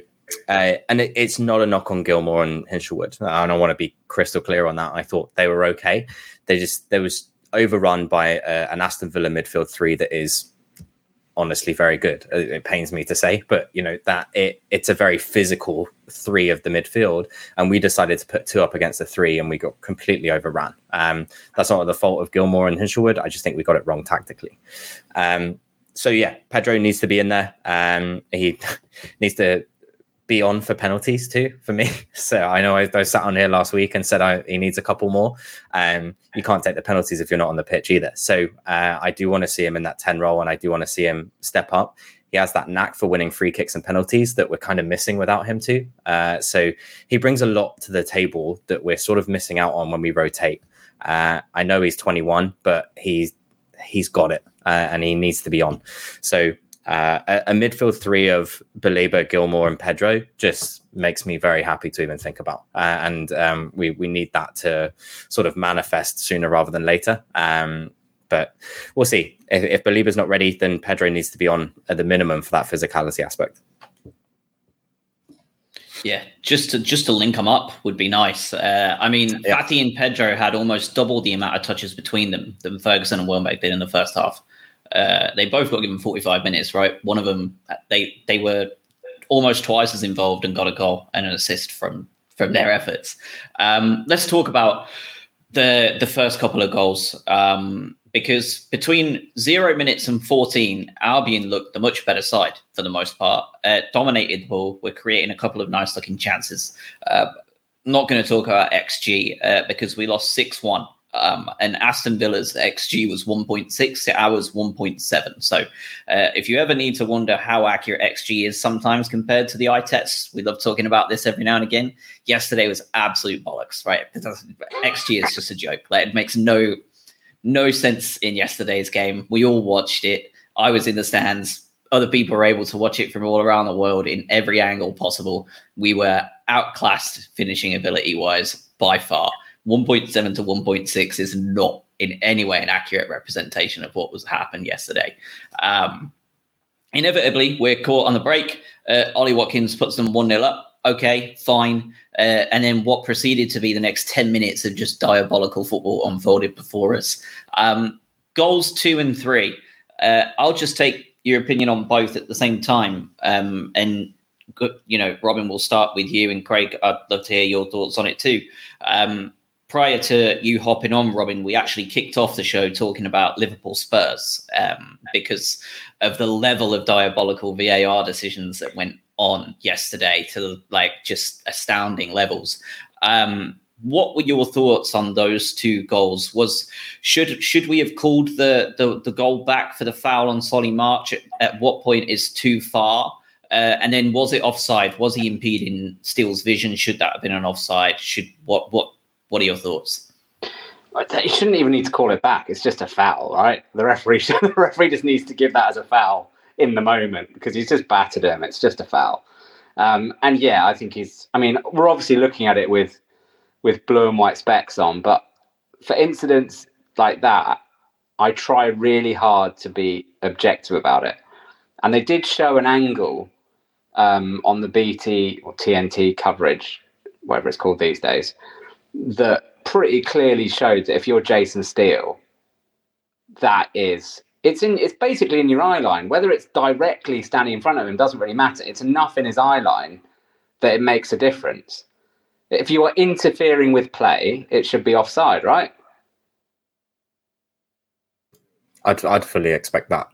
Uh, and it, it's not a knock on Gilmour and Hinshelwood. And I want to be crystal clear on that. I thought they were okay. They just there was overrun by uh, an Aston Villa midfield three that is honestly very good. Uh, it pains me to say, but you know that it it's a very physical three of the midfield, and we decided to put two up against the three, and we got completely overrun. Um, that's not the fault of Gilmour and Hinshelwood. I just think we got it wrong tactically. Um, so yeah, Pedro needs to be in there. Um, he needs to be on for penalties too for me. So I know I, I sat on here last week and said I, he needs a couple more. Um, you can't take the penalties if you're not on the pitch either. So uh, I do want to see him in that 10 role and I do want to see him step up. He has that knack for winning free kicks and penalties that we're kind of missing without him too. Uh, so he brings a lot to the table that we're sort of missing out on when we rotate. Uh, I know he's 21, but he's he's got it uh, and he needs to be on. So uh, a, a, midfield three of Baleba, Gilmour, and Pedro just makes me very happy to even think about. Uh, and um, we we need that to sort of manifest sooner rather than later. Um, but we'll see. If, if not ready, then Pedro needs to be on at the minimum for that physicality aspect. Yeah, just to just to link them up would be nice. Uh, I mean, yeah. Fati and Pedro had almost double the amount of touches between them than Ferguson and Welbeck did in the first half. Uh, they both got given 45 minutes, right? One of them, they they were almost twice as involved and got a goal and an assist from from their efforts. Um, let's talk about the the first couple of goals um, because between zero minutes and 14, Albion looked the much better side for the most part. Uh, dominated the ball. We're creating a couple of nice looking chances. Uh, not going to talk about XG uh, because we lost 6 1 um, and Aston Villa's XG was 1.6, ours 1.7. So, uh, if you ever need to wonder how accurate XG is sometimes compared to the eye tests, we love talking about this every now and again. Yesterday was absolute bollocks, right? XG is just a joke. Like it makes no no sense in yesterday's game. We all watched it. I was in the stands. Other people were able to watch it from all around the world in every angle possible. We were outclassed finishing ability wise by far. 1.7 to 1.6 is not in any way an accurate representation of what was happened yesterday. Um, inevitably, we're caught on the break. Uh, Ollie Watkins puts them 1 0 up. Okay, fine. Uh, and then what proceeded to be the next 10 minutes of just diabolical football unfolded before us. Um, goals two and three. Uh, I'll just take your opinion on both at the same time. Um, and, you know, Robin, will start with you. And Craig, I'd love to hear your thoughts on it too. Um, prior to you hopping on, Robin, we actually kicked off the show talking about Liverpool Spurs um, because of the level of diabolical VAR decisions that went on yesterday to like just astounding levels. Um, what were your thoughts on those two goals? Was should should we have called the the, the goal back for the foul on Solly March? At, at what point is too far? Uh, and then was it offside? Was he impeding Steele's vision? Should that have been an offside? Should what what what are your thoughts? You shouldn't even need to call it back. It's just a foul, right? The referee, the referee just needs to give that as a foul in the moment because he's just battered him. It's just a foul. Um, and yeah, I think he's. I mean, we're obviously looking at it with with blue and white specs on, but for incidents like that, I try really hard to be objective about it. And they did show an angle um, on the BT or TNT coverage, whatever it's called these days, that pretty clearly showed that if you're Jason Steele, that is it's in it's basically in your eye line. Whether it's directly standing in front of him doesn't really matter. It's enough in his eye line that it makes a difference. If you are interfering with play, it should be offside, right? I'd I'd fully expect that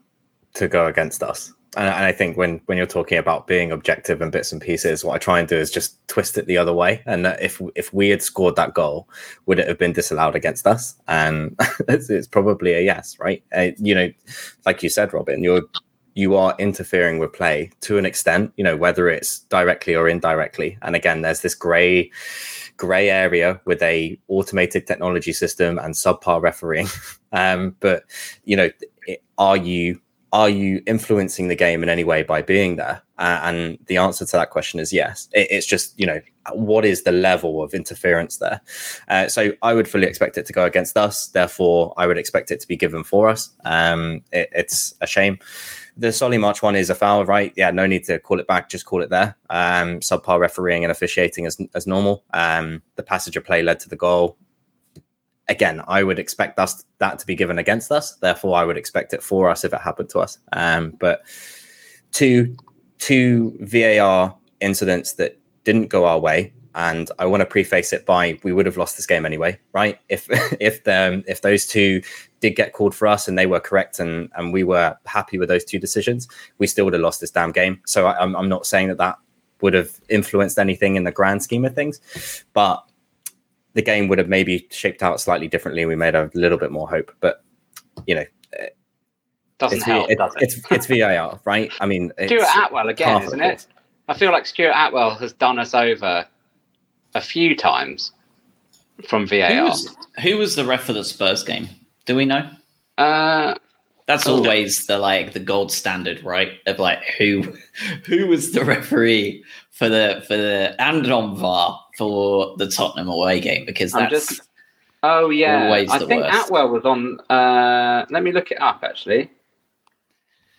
to go against us and, I think when when you're talking about being objective and bits and pieces, what I try and do is just twist it the other way. And if if we had scored that goal, would it have been disallowed against us? And it's, it's probably a yes, right? Uh, you know, like you said, Robin, you're you are interfering with play to an extent. You know, whether it's directly or indirectly. And again, there's this grey grey area with a automated technology system and subpar refereeing. um, but you know, are you are you influencing the game in any way by being there? Uh, and the answer to that question is yes. It, it's just, you know, what is the level of interference there? Uh, so I would fully expect it to go against us. Therefore, I would expect it to be given for us. Um, it, it's a shame. The Solly March one is a foul, right? Yeah, no need to call it back. Just call it there. Um, subpar refereeing and officiating as, as normal. Um, the passage of play led to the goal again, I would expect us that to be given against us. Therefore, I would expect it for us if it happened to us. Um, but two two VAR incidents that didn't go our way, and I want to preface it by we would have lost this game anyway, right? If if the, if those two did get called for us and they were correct and and we were happy with those two decisions, we still would have lost this damn game. So I, I'm I'm not saying that that would have influenced anything in the grand scheme of things, but the game would have maybe shaped out slightly differently. We made a little bit more hope, but you know, Doesn't it's, help, it- does it? it's it's VAR, right? I mean, it's Stuart Atwell again, isn't it. it? I feel like Stuart Atwell has done us over a few times from Who VAR. was, who was the ref for the Spurs game? Do we know? Uh, That's Oh. always the like the gold standard, right? Of like who who was the referee for the for the and on VAR for the Tottenham away game because that's just- oh yeah, I think worst. Atwell was on. Uh, let me look it up. Actually,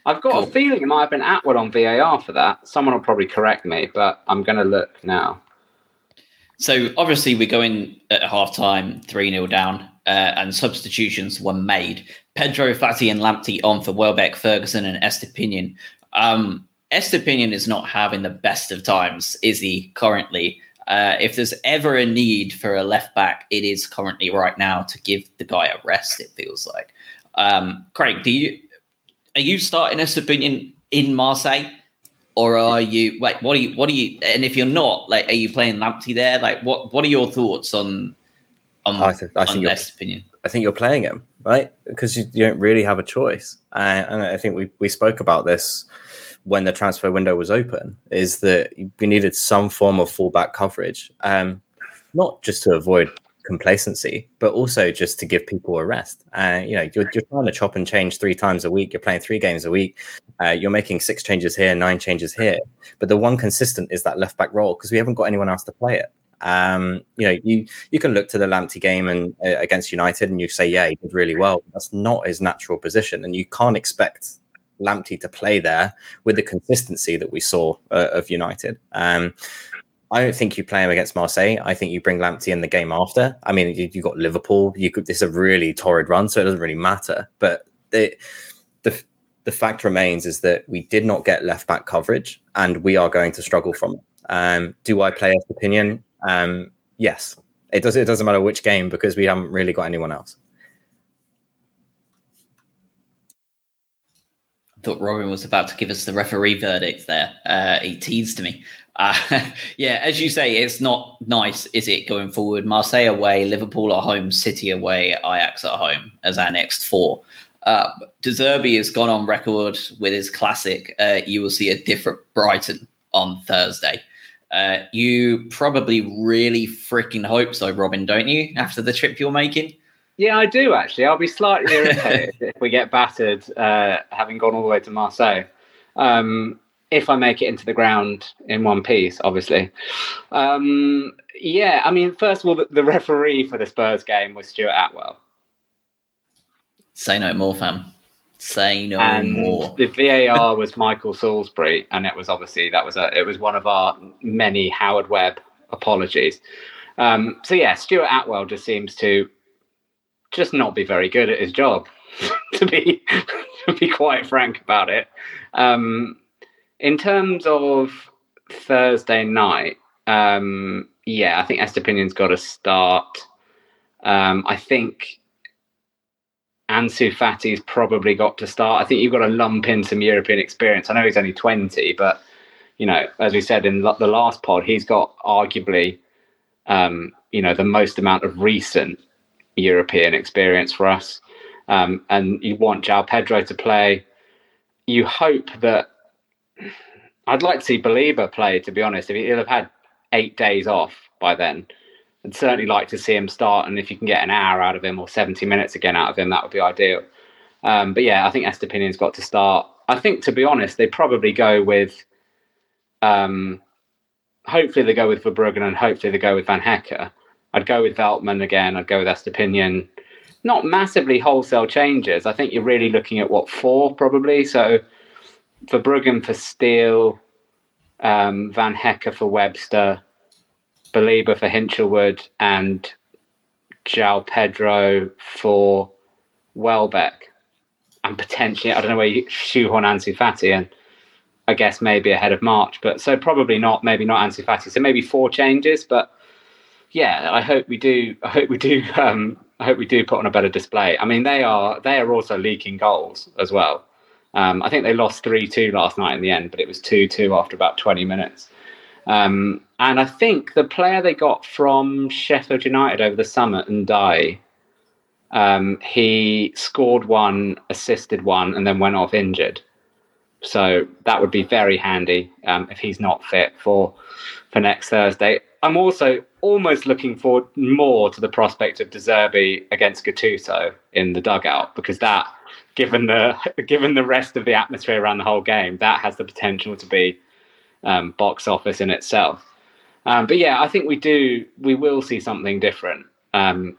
I've got Cool. a feeling it might have been Atwell on VAR for that. Someone will probably correct me, but I'm going to look now. So obviously we're going at half time, 3 0 down, uh, and substitutions were made. Pedro Fati and Lamptey on for Welbeck, Ferguson, and Estupiñán. Um, Estupiñán is not having the best of times, is he currently? Uh, if there's ever a need for a left back, it is currently right now to give the guy a rest, it feels like. Um, Craig, do you are you starting Estupiñán in Marseille? or are you like what are you what are you and if you're not like are you playing Lamptey there like what what are your thoughts on on, I think- I on think you're- opinion I think you're playing him, right? Because you, you don't really have a choice. Uh, and I think we, we spoke about this when the transfer window was open, is that we needed some form of fallback coverage, um, not just to avoid complacency, but also just to give people a rest. Uh, you know, you're, you're trying to chop and change three times a week. You're playing three games a week. Uh, you're making six changes here, nine changes here. But the one consistent is that left back role because we haven't got anyone else to play it. Um, you know, you you can look to the Lamptey game and uh, against United, and you say, yeah, he did really well. That's not his natural position, and you can't expect Lamptey to play there with the consistency that we saw uh, of United. Um, I don't think you play him against Marseille. I think you bring Lamptey in the game after. I mean, you, you got Liverpool. You could. This is a really torrid run, so it doesn't really matter. But the the the fact remains is that we did not get left back coverage, and we are going to struggle from it. Um, do I play Estupiñán? Um, yes, it does. It doesn't matter which game because we haven't really got anyone else. Thought Robin was about to give us the referee verdict there. Uh, he teased me. Uh, yeah as you say it's not nice is it going forward? Marseille away Liverpool at home City away Ajax at home as our next four. Uh, De Zerbi has gone on record with his classic uh, you will see a different Brighton on Thursday. Uh, you probably really freaking hope so, Robin, don't you? After the trip you're making, Yeah, I do actually. I'll be slightly irritated if we get battered, uh, having gone all the way to Marseille. Um, if I make it into the ground in one piece, obviously. Um, yeah, I mean, first of all, the, the referee for the Spurs game was Stuart Atwell, say no more, fam. Say no and more. the VAR was Michael Salisbury, and it was obviously that was a it was one of our many Howard Webb apologies. Um, so yeah, Stuart Atwell just seems to just not be very good at his job, to be to be quite frank about it. Um, in terms of Thursday night, um, yeah, I think Estupiñán's got to start. Um, I think Ansu Fati's probably got to start. I think you've got to lump in some European experience. I know he's only 20, but you know, as we said in the last pod, he's got arguably, um, you know, the most amount of recent European experience for us. Um, and you want João Pedro to play. You hope that I'd like to see Baleba play, to be honest. If he'll have had eight days off by then, I'd certainly like to see him start. And if you can get an hour out of him or 70 minutes again out of him, that would be ideal. Um, but yeah, I think Estupiñán's got to start. I think, to be honest, they probably go with. Um, hopefully, they go with Verbruggen and hopefully they go with Van Hecke. I'd go with Veltman again. I'd go with Estupiñán. Not massively wholesale changes. I think you're really looking at what four probably. So Verbruggen for Steele, um, Van Hecke for Webster, Baleba for Hinshelwood, and João Pedro for Welbeck. And potentially, I don't know where you shoehorn Ansu Fati in. I guess maybe ahead of March, but so probably not. Maybe not Ansu Fati. So maybe four changes, but yeah, I hope we do. I hope we do um, I hope we do put on a better display. I mean, they are they are also leaking goals as well. Um, I think they lost three two last night in the end, but it was two two after about twenty minutes. Um, and I think the player they got from Sheffield United over the summer, Ndiaye, um, he scored one, assisted one, and then went off injured. So that would be very handy um, if he's not fit for for next Thursday. I'm also almost looking forward more to the prospect of De Zerbi against Gattuso in the dugout because that, given the given the rest of the atmosphere around the whole game, that has the potential to be um, box office in itself. Um, but yeah, I think we do we will see something different. Um,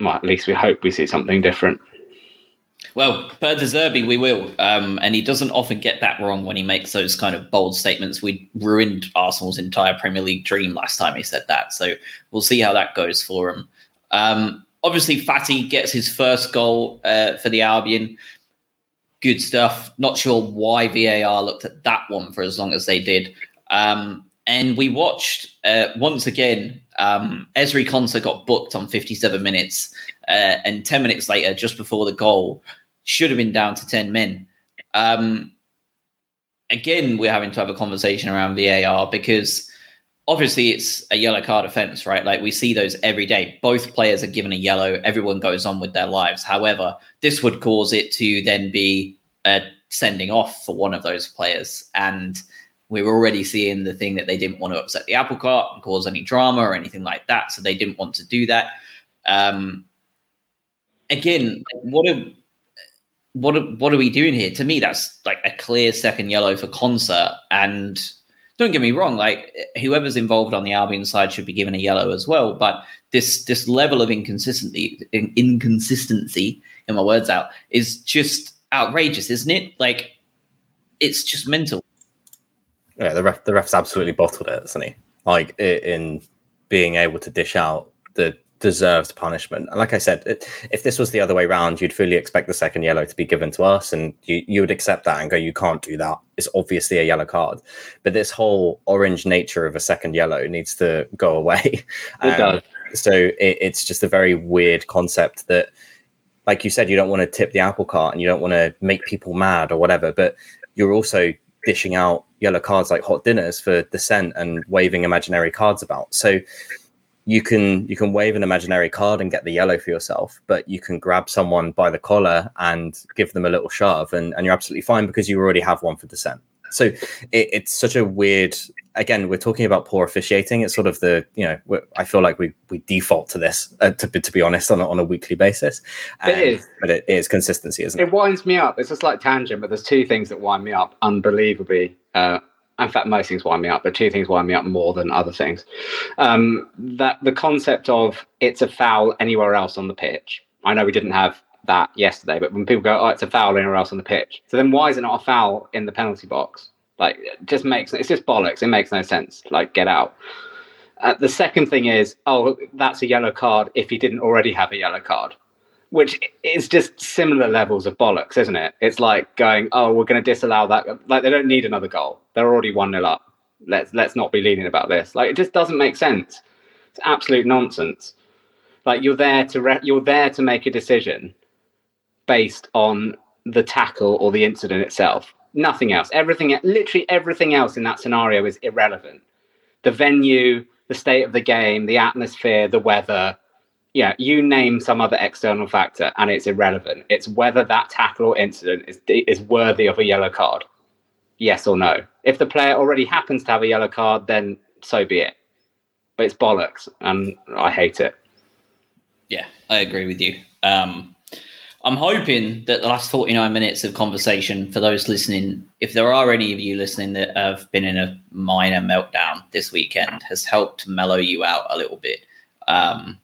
well, at least we hope we see something different. Well, per De Zerbi, we will. Um, and he doesn't often get that wrong when he makes those kind of bold statements. We ruined Arsenal's entire Premier League dream last time he said that. So we'll see how that goes for him. Um, obviously, Fati gets his first goal uh, for the Albion. Good stuff. Not sure why VAR looked at that one for as long as they did. Um, and we watched uh, once again. Um, Ezri Konsa got booked on 57 minutes, uh, and 10 minutes later, just before the goal, should have been down to 10 men. Um, again, we're having to have a conversation around VAR because obviously it's a yellow card offense, right? Like we see those every day. Both players are given a yellow, everyone goes on with their lives. However, this would cause it to then be a sending off for one of those players. And we were already seeing the thing that they didn't want to upset the apple cart and cause any drama or anything like that. So they didn't want to do that. Um, again, what are what are, what are we doing here? To me, that's like a clear second yellow for Konsa. And don't get me wrong, like whoever's involved on the Albion side should be given a yellow as well. But this this level of inconsistency in, inconsistency in my words out is just outrageous, isn't it? Like it's just mental. Yeah, the ref the ref's absolutely bottled it, isn't he? Like in being able to dish out the deserved punishment. And like I said, it, if this was the other way around, you'd fully expect the second yellow to be given to us, and you, you would accept that and go, you can't do that. It's obviously a yellow card. But this whole orange nature of a second yellow needs to go away. It um, does. So it, it's just a very weird concept that, like you said, you don't want to tip the apple cart and you don't want to make people mad or whatever, but you're also dishing out yellow cards like hot dinners for dissent and waving imaginary cards about. So you can you can wave an imaginary card and get the yellow for yourself, but you can grab someone by the collar and give them a little shove, and, and you're absolutely fine because you already have one for dissent. So it, it's such a weird. Again, we're talking about poor officiating. It's sort of the you know I feel like we we default to this uh, to to be honest on a, on a weekly basis. Um, it is, but it is consistency, isn't it? It winds me up. It's a slight tangent, but there's two things that wind me up unbelievably. Uh, in fact, most things wind me up, but two things wind me up more than other things. Um, that the concept of it's a foul anywhere else on the pitch. I know we didn't have that yesterday, but when people go, "Oh, it's a foul anywhere else on the pitch," so then why is it not a foul in the penalty box? Like, it just makes it's just bollocks. It makes no sense. Like, get out. Uh, the second thing is, oh, that's a yellow card if he didn't already have a yellow card which is just similar levels of bollocks, isn't it? It's like going, oh, we're going to disallow that. Like they don't need another goal; they're already one 0 up. Let's let's not be lenient about this. Like it just doesn't make sense. It's absolute nonsense. Like you're there to re- you're there to make a decision based on the tackle or the incident itself. Nothing else. Everything, literally everything else in that scenario is irrelevant. The venue, the state of the game, the atmosphere, the weather, yeah, you name some other external factor and it's irrelevant. It's whether that tackle or incident is is worthy of a yellow card. Yes or no. If the player already happens to have a yellow card, then so be it. But it's bollocks, and I hate it. Yeah, I agree with you. Um, I'm hoping that the last 49 minutes of conversation for those listening, if there are any of you listening that have been in a minor meltdown this weekend, has helped mellow you out a little bit. Um,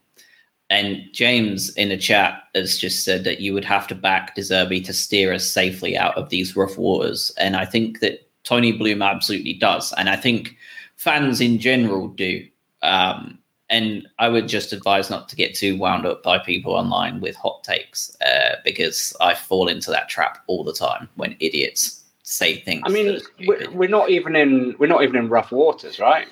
and James in the chat has just said that you would have to back De Zerbi to steer us safely out of these rough waters. And I think that Tony Bloom absolutely does. And I think fans in general do. Um, and I would just advise not to get too wound up by people online with hot takes uh, because I fall into that trap all the time when idiots say things. I mean, we're, we're not even in we're not even in rough waters, right?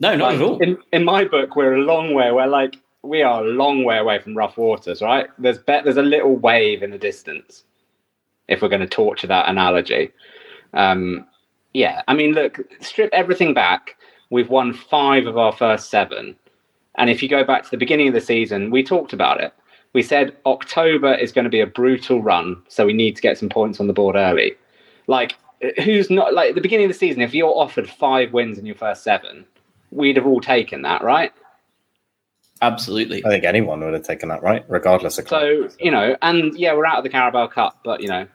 No, not like, at all. In in my book, we're a long way. We're like we are a long way away from rough waters, right? There's be- there's a little wave in the distance. If we're going to torture that analogy, um, yeah. I mean, look, strip everything back. We've won five of our first seven, and if you go back to the beginning of the season, we talked about it. We said October is going to be a brutal run, so we need to get some points on the board early. Like, who's not like at the beginning of the season? If you're offered five wins in your first seven, we'd have all taken that, right? Absolutely. I think anyone would have taken that, right? Regardless of. So you know, and yeah, we're out of the Carabao Cup, but you know,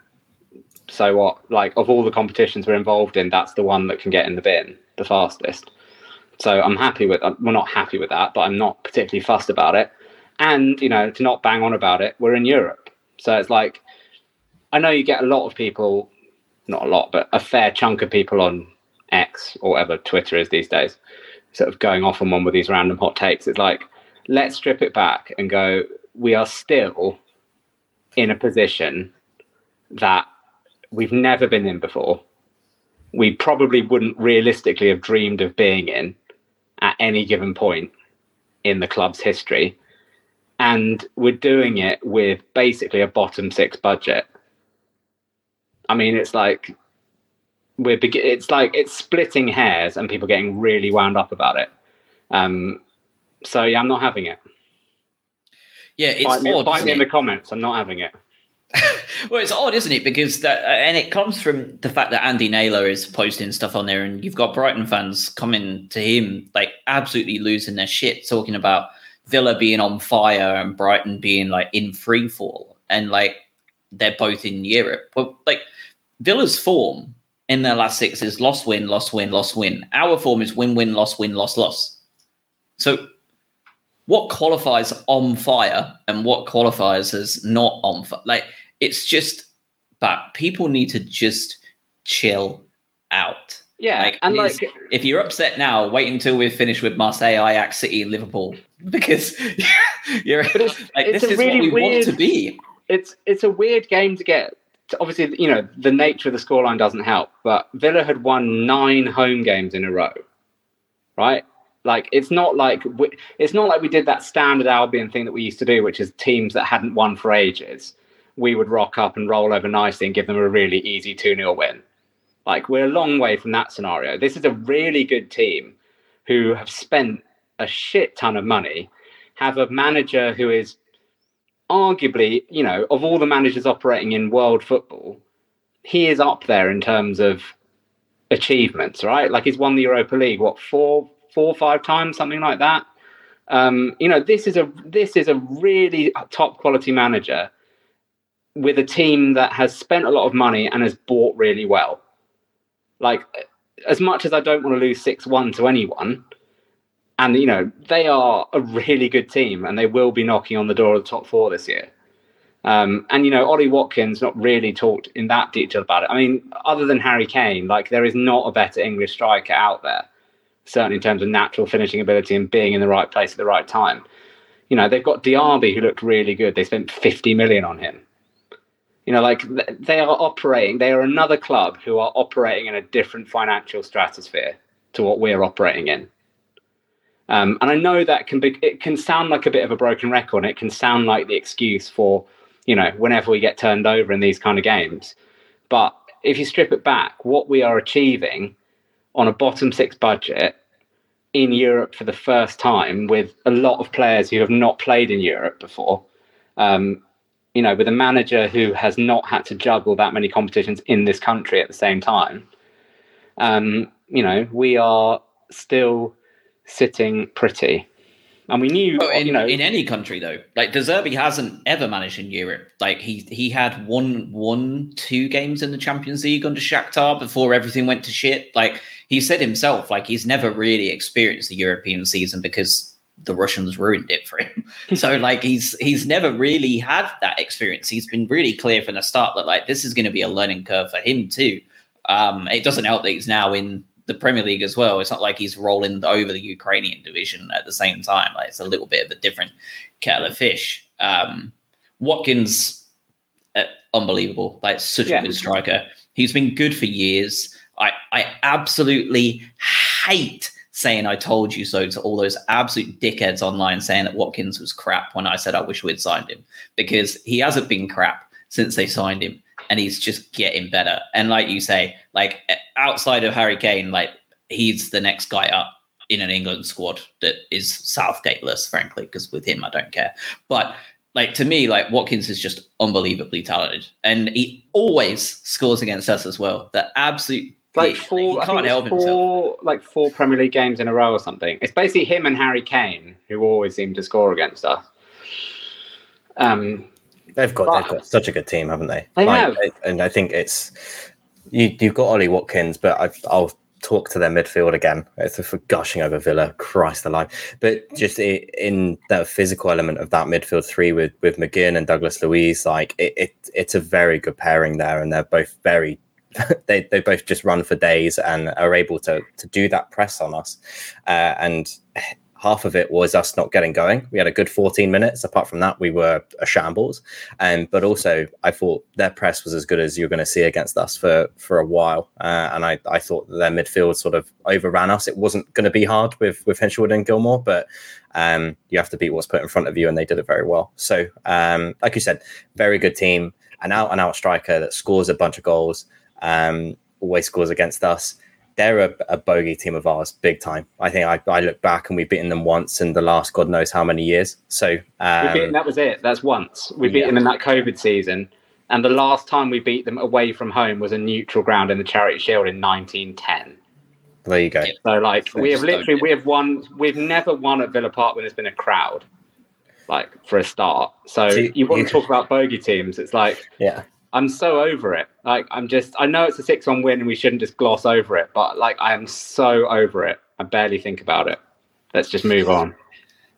so what? Like of all the competitions we're involved in, that's the one that can get in the bin the fastest. So I'm happy with. We're not happy with that, but I'm not particularly fussed about it. And you know, to not bang on about it, we're in Europe, so it's like I know you get a lot of people, not a lot, but a fair chunk of people on X or whatever Twitter is these days, sort of going off on one with these random hot takes. It's like let's strip it back and go, we are still in a position that we've never been in before. We probably wouldn't realistically have dreamed of being in at any given point in the club's history. And we're doing it with basically a bottom six budget. I mean, it's like we're it's like it's splitting hairs and people getting really wound up about it. Um, so yeah, I'm not having it. Yeah, it's Bite, me, odd. bite me in the comments. I'm not having it. well, it's odd, isn't it? Because that, uh, and it comes from the fact that Andy Naylor is posting stuff on there, and you've got Brighton fans coming to him like absolutely losing their shit, talking about Villa being on fire and Brighton being like in free fall, and like they're both in Europe. Well, like Villa's form in their last six is loss, win, loss, win, loss, win. Our form is win, win, loss, win, loss, loss. So what qualifies on fire and what qualifies as not on fire. Like it's just that people need to just chill out. Yeah, Like, and like If you're upset now, wait until we've finished with Marseille, Ajax, City, Liverpool, because you're it's- like it's this is really what we want weird- to be. it's it's a weird game to get. to- Obviously, you know the nature of the scoreline doesn't help, but Villa had won nine home games in a row, right? Like it's not like we, it's not like we did that standard Albion thing that we used to do, which is teams that hadn't won for ages. We would rock up and roll over nicely and give them a really easy 2 0 win. Like we're a long way from that scenario. This is a really good team who have spent a shit ton of money, have a manager who is arguably, you know, of all the managers operating in world football, he is up there in terms of achievements, right? Like he's won the Europa League, what four, four, or five times, something like that. Um, you know, this is a this is a really top quality manager with a team that has spent a lot of money and has bought really well. Like, as much as I don't want to lose six one to anyone, and you know they are a really good team and they will be knocking on the door of the top four this year um, and you know ollie watkins not really talked in that detail about it i mean other than harry kane like there is not a better english striker out there certainly in terms of natural finishing ability and being in the right place at the right time. You know they've got diaby who looked really good. They spent 50 million on him. You know like they are operating they are another club who are operating in a different financial stratosphere to what we're operating in. Um, and I know that can be it can sound like a bit of a broken record, and it can sound like the excuse for you know whenever we get turned over in these kind of games. But if you strip it back, what we are achieving on a bottom six budget in Europe for the first time, with a lot of players who have not played in Europe before, um, you know, with a manager who has not had to juggle that many competitions in this country at the same time, um, you know, we are still sitting pretty. And we knew, in, you know, in any country though, like De Zerbi hasn't ever managed in Europe. Like he he had one one two games in the Champions League under Shakhtar before everything went to shit. Like he said himself, like he's never really experienced the European season because the Russians ruined it for him. so like he's he's never really had that experience. He's been really clear from the start that like this is going to be a learning curve for him too. Um, it doesn't help that he's now in the Premier League as well. It's not like he's rolling over the Ukrainian division at the same time. Like it's a little bit of a different kettle of fish. Um, Watkins, uh, unbelievable! Like such Yeah. a good striker. He's been good for years. I I absolutely hate saying I told you so to all those absolute dickheads online saying that Watkins was crap when I said I wish we'd signed him because he hasn't been crap since they signed him and he's just getting better. And like you say, like outside of Harry Kane, like he's the next guy up in an England squad that is Southgateless, frankly, because with him I don't care. But like to me, like Watkins is just unbelievably talented, and he always scores against us as well. The absolute like four, like, can't help four, himself. like four Premier League games in a row or something. It's basically him and Harry Kane who always seem to score against us. Um, they've got but, they've got such a good team, haven't they? They like, have, and I think it's you. You've got Ollie Watkins, but I, I'll talk to their midfield again. It's for gushing over Villa, Christ alive. But just in the physical element of that midfield three with with McGinn and Douglas Luiz, like it, it it's a very good pairing there, and they're both very. they they both just run for days and are able to to do that press on us, uh, and half of it was us not getting going. We had a good 14 minutes. Apart from that, we were a shambles. Um, but also, I thought their press was as good as you're going to see against us for for a while. Uh, and I, I thought their midfield sort of overran us. It wasn't going to be hard with with Hinshelwood and Gilmour, but um, you have to beat what's put in front of you, and they did it very well. So, um, like you said, very good team, an out and out striker that scores a bunch of goals. Um, always scores against us they're a, a, bogey team of ours, big time. I think I, I, look back and we've beaten them once in the last God knows how many years. So um, beaten, that was it. That's once we beat yeah. them in that COVID season, and the last time we beat them away from home was a neutral ground in the Charity Shield in 1910. There you go. So like we have literally we have won. We've never won at Villa Park when there's been a crowd. Like for a start, so, so you want to talk about bogey teams? It's like yeah, I'm so over it. Like I'm just I know it's a six one win and we shouldn't just gloss over it, but like I am so over it. I barely think about it. Let's just move on.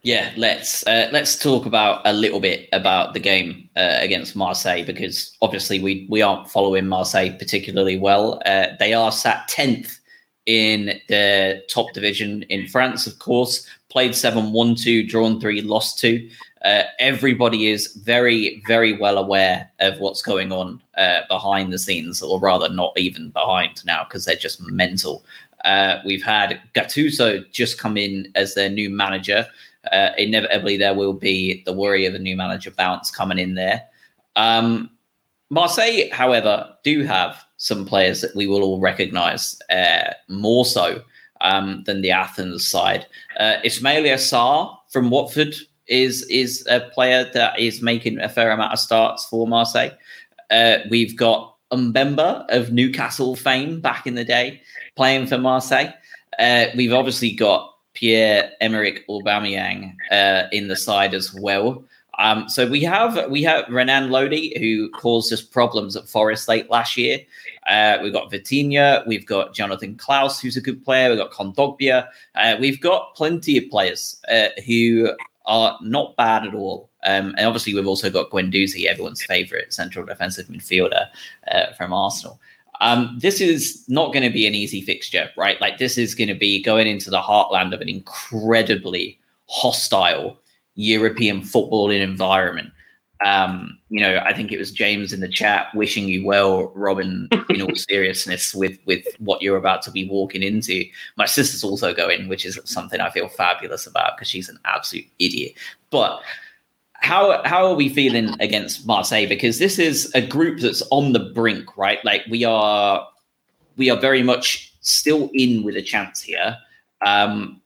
Yeah, let's uh, let's talk about a little bit about the game uh, against Marseille because obviously we we aren't following Marseille particularly well. Uh, they are sat tenth in the top division in France, of course. Played 7 1 2, drawn 3, lost 2 uh, everybody is very, very well aware of what's going on uh, behind the scenes, or rather, not even behind now because they're just mental. Uh, we've had Gattuso just come in as their new manager. Uh, inevitably, there will be the worry of a new manager bounce coming in there. Um, Marseille, however, do have some players that we will all recognise uh, more so um, than the Athens side. Uh, Ismaila Sarr from Watford is is a player that is making a fair amount of starts for Marseille. Uh, we've got Mbemba of Newcastle fame back in the day playing for Marseille. Uh, we've obviously got Pierre Emerick Aubameyang uh, in the side as well. Um, so we have we have Renan Lodi who caused us problems at Forest late last year. Uh, we've got Vitinha, we've got Jonathan Clauss, who's a good player. We've got Kondogbia. Uh, we've got plenty of players uh, who are not bad at all. Um, and obviously, we've also got Guendouzi, everyone's favourite central defensive midfielder uh, from Arsenal. Um, this is not going to be an easy fixture, right? Like, this is going to be going into the heartland of an incredibly hostile European footballing environment. Um, you know, I think it was James in the chat wishing you well, Robin, in all seriousness, with with what you're about to be walking into. My sister's also going, which is something I feel fabulous about because she's an absolute idiot. But how how are we feeling against Marseille? Because this is a group that's on the brink, right? Like we are we are very much still in with a chance here. Um,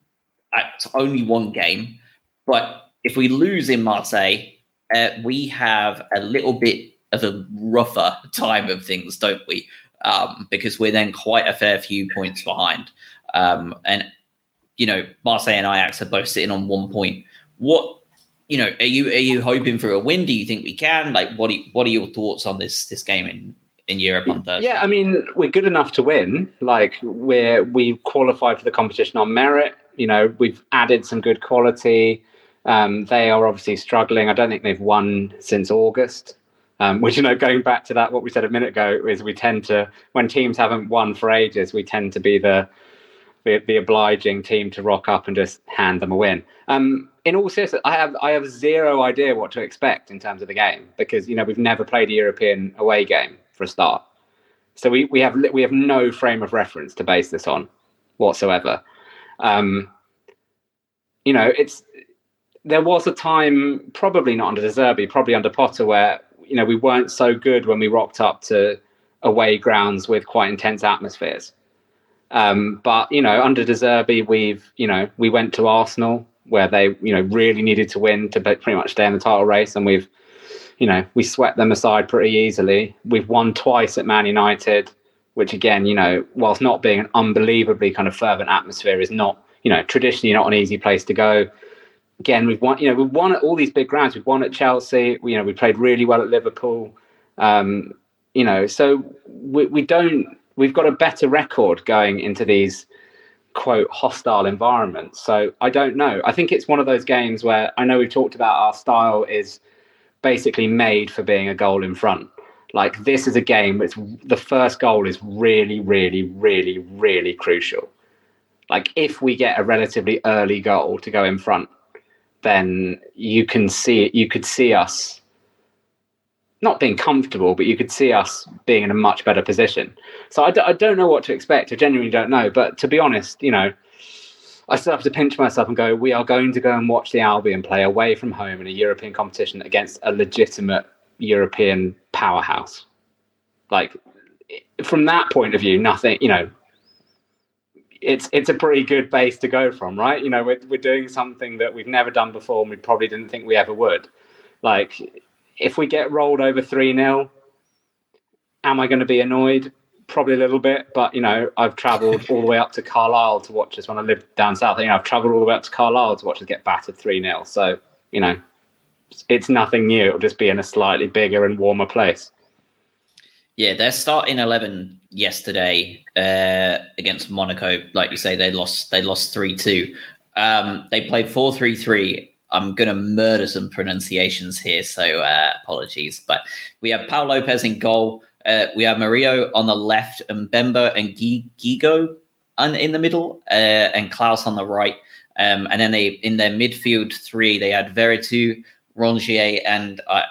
it's only one game, but if we lose in Marseille uh, we have a little bit of a rougher time of things, don't we? Um, because we're then quite a fair few points behind. Um, and, you know, Marseille and Ajax are both sitting on one point. What, you know, are you are you hoping for a win? Do you think we can? Like, what what are your thoughts on this this game in in Europe on Thursday? Yeah, I mean, we're good enough to win. Like, we're we qualified for the competition on merit. You know, we've added some good quality. Um, they are obviously struggling. I don't think they've won since August. Um, which you know, going back to that, what we said a minute ago is we tend to, when teams haven't won for ages, we tend to be the the, the obliging team to rock up and just hand them a win. Um, in all seriousness, I have I have zero idea what to expect in terms of the game because you know we've never played a European away game for a start, so we, we have we have no frame of reference to base this on whatsoever. Um, you know, it's there was a time, probably not under De Zerbi, probably under Potter, where you know we weren't so good when we rocked up to away grounds with quite intense atmospheres. Um, but you know, under De Zerbi, we've you know we went to Arsenal where they you know really needed to win to pretty much stay in the title race, and we've you know we swept them aside pretty easily. We've won twice at Man United, which again you know whilst not being an unbelievably kind of fervent atmosphere, is not you know traditionally not an easy place to go. Again, we've won. You know, we've won at all these big grounds. We've won at Chelsea. We, you know, we played really well at Liverpool. Um, you know, so we, we don't. We've got a better record going into these quote hostile environments. So I don't know. I think it's one of those games where I know we've talked about our style is basically made for being a goal in front. Like this is a game. It's the first goal is really, really, really, really crucial. Like if we get a relatively early goal to go in front, then you can see. You could see us not being comfortable, but you could see us being in a much better position. So I d- I don't know what to expect. I genuinely don't know. But to be honest, you know, I still have to pinch myself and go, we are going to go and watch the Albion play away from home in a European competition against a legitimate European powerhouse. Like, from that point of view, nothing, you know, it's it's a pretty good base to go from, right? You know, we're we're doing something that we've never done before, and we probably didn't think we ever would. Like, if we get rolled over three 0 am I going to be annoyed? Probably a little bit, but you know, I've travelled all the way up to Carlisle to watch us when I lived down south. You know, I've travelled all the way up to Carlisle to watch us get battered three 0 So you know, it's nothing new. It'll just be in a slightly bigger and warmer place. Yeah, their starting eleven yesterday uh, against Monaco, like you say, they lost. They lost three two. Um, they played four three three. I'm gonna murder some pronunciations here, so uh, apologies. But we have Paul Lopez in goal. Uh, we have Murillo on the left, and Mbemba and Gigot in the middle, uh, and Clauss on the right. Um, and then they in their midfield three, they had Veretout, Rongier, and uh,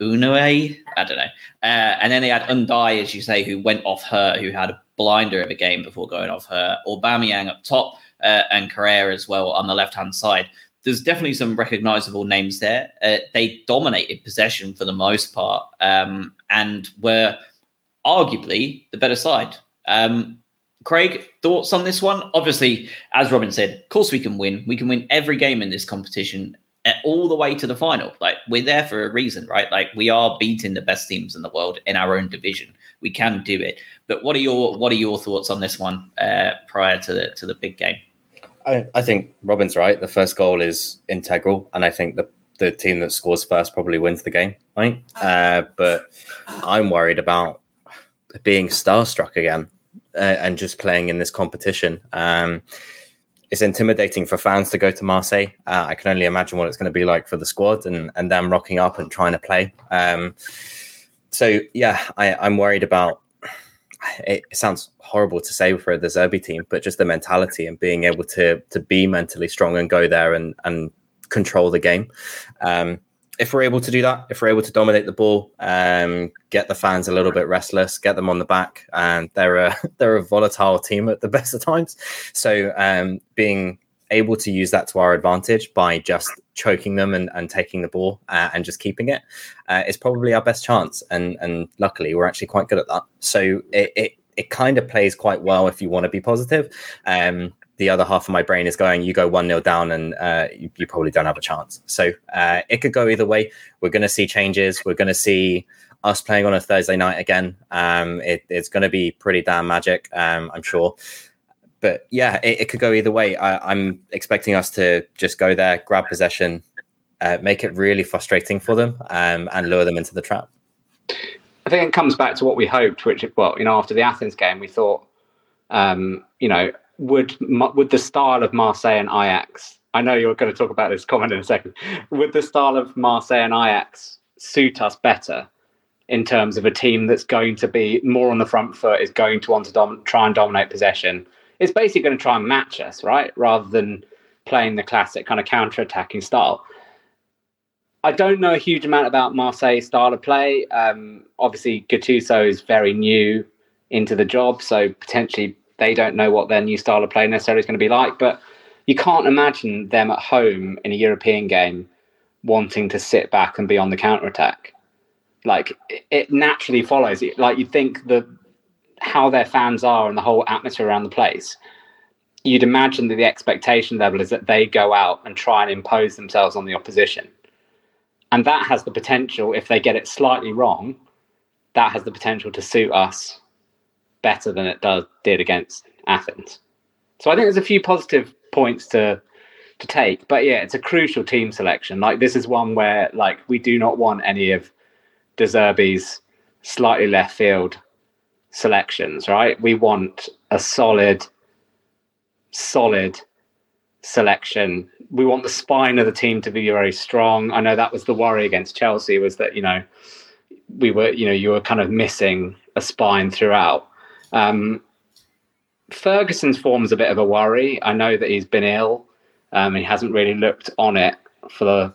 Ounahi. I don't know. Uh, and then they had Undav, as you say, who went off her, who had a blinder of a game before going off her. Aubameyang up top, uh, and Correa as well on the left hand side. There's definitely some recognizable names there. Uh, they dominated possession for the most part, um, and were arguably the better side. Um, Craig, thoughts on this one? Obviously, as Robin said, of course we can win. We can win every game in this competition all the way to the final. Like we're there for a reason, right? Like we are beating the best teams in the world in our own division. We can do it. But what are your what are your thoughts on this one uh, prior to the to the big game? I, I think Robin's right. The first goal is integral, and I think the the team that scores first probably wins the game. Right, uh, but I'm worried about being starstruck again uh, and just playing in this competition. Um, it's intimidating for fans to go to Marseille. Uh, I can only imagine what it's going to be like for the squad and and them rocking up and trying to play. Um, so yeah, I, I'm worried about. It, sounds horrible to say for De Zerbi team, but just the mentality and being able to to be mentally strong and go there and and control the game. Um, if we're able to do that, if we're able to dominate the ball, um, get the fans a little bit restless, get them on the back, and they're a they're a volatile team at the best of times. So um, being able to use that to our advantage by just choking them and, and taking the ball uh, and just keeping it uh, is probably our best chance. And and luckily we're actually quite good at that. So it it, it kind of plays quite well if you want to be positive. Um, the other half of my brain is going, you go 1 0 down and uh, you, you, probably don't have a chance. So uh, it could go either way. We're going to see changes. We're going to see us playing on a Thursday night again. Um, it, it's going to be pretty damn magic, um, I'm sure. But yeah, it, it could go either way. I, am expecting us to just go there, grab possession, uh, make it really frustrating for them, um, and lure them into the trap. I think it comes back to what we hoped, which, well, you know, after the Athens game, we thought, um, you know, would would the style of Marseille and Ajax? I know you're going to talk about this comment in a second. Would the style of Marseille and Ajax suit us better in terms of a team that's going to be more on the front foot, is going to want to dom- try and dominate possession? It's basically going to try and match us, right? Rather than playing the classic kind of counter-attacking style. I don't know a huge amount about Marseille's style of play. Um, obviously, Gattuso is very new into the job, so potentially they don't know what their new style of play necessarily is going to be like. But you can't imagine them at home in a European game wanting to sit back and be on the counter attack. Like it naturally follows. Like you think the how their fans are and the whole atmosphere around the place. You'd imagine that the expectation level is that they go out and try and impose themselves on the opposition. And that has the potential, if they get it slightly wrong, that has the potential to suit us better than it does did against Athens. So I think there's a few positive points to to take. But yeah, it's a crucial team selection. Like this is one where like we do not want any of De Zerbi's slightly left field selections, right? We want a solid, solid selection. We want the spine of the team to be very strong. I know that was the worry against Chelsea was that, you know, we were, you know, you were kind of missing a spine throughout. Um, Ferguson's form is a bit of a worry. I know that he's been ill. Um, he hasn't really looked on it for the,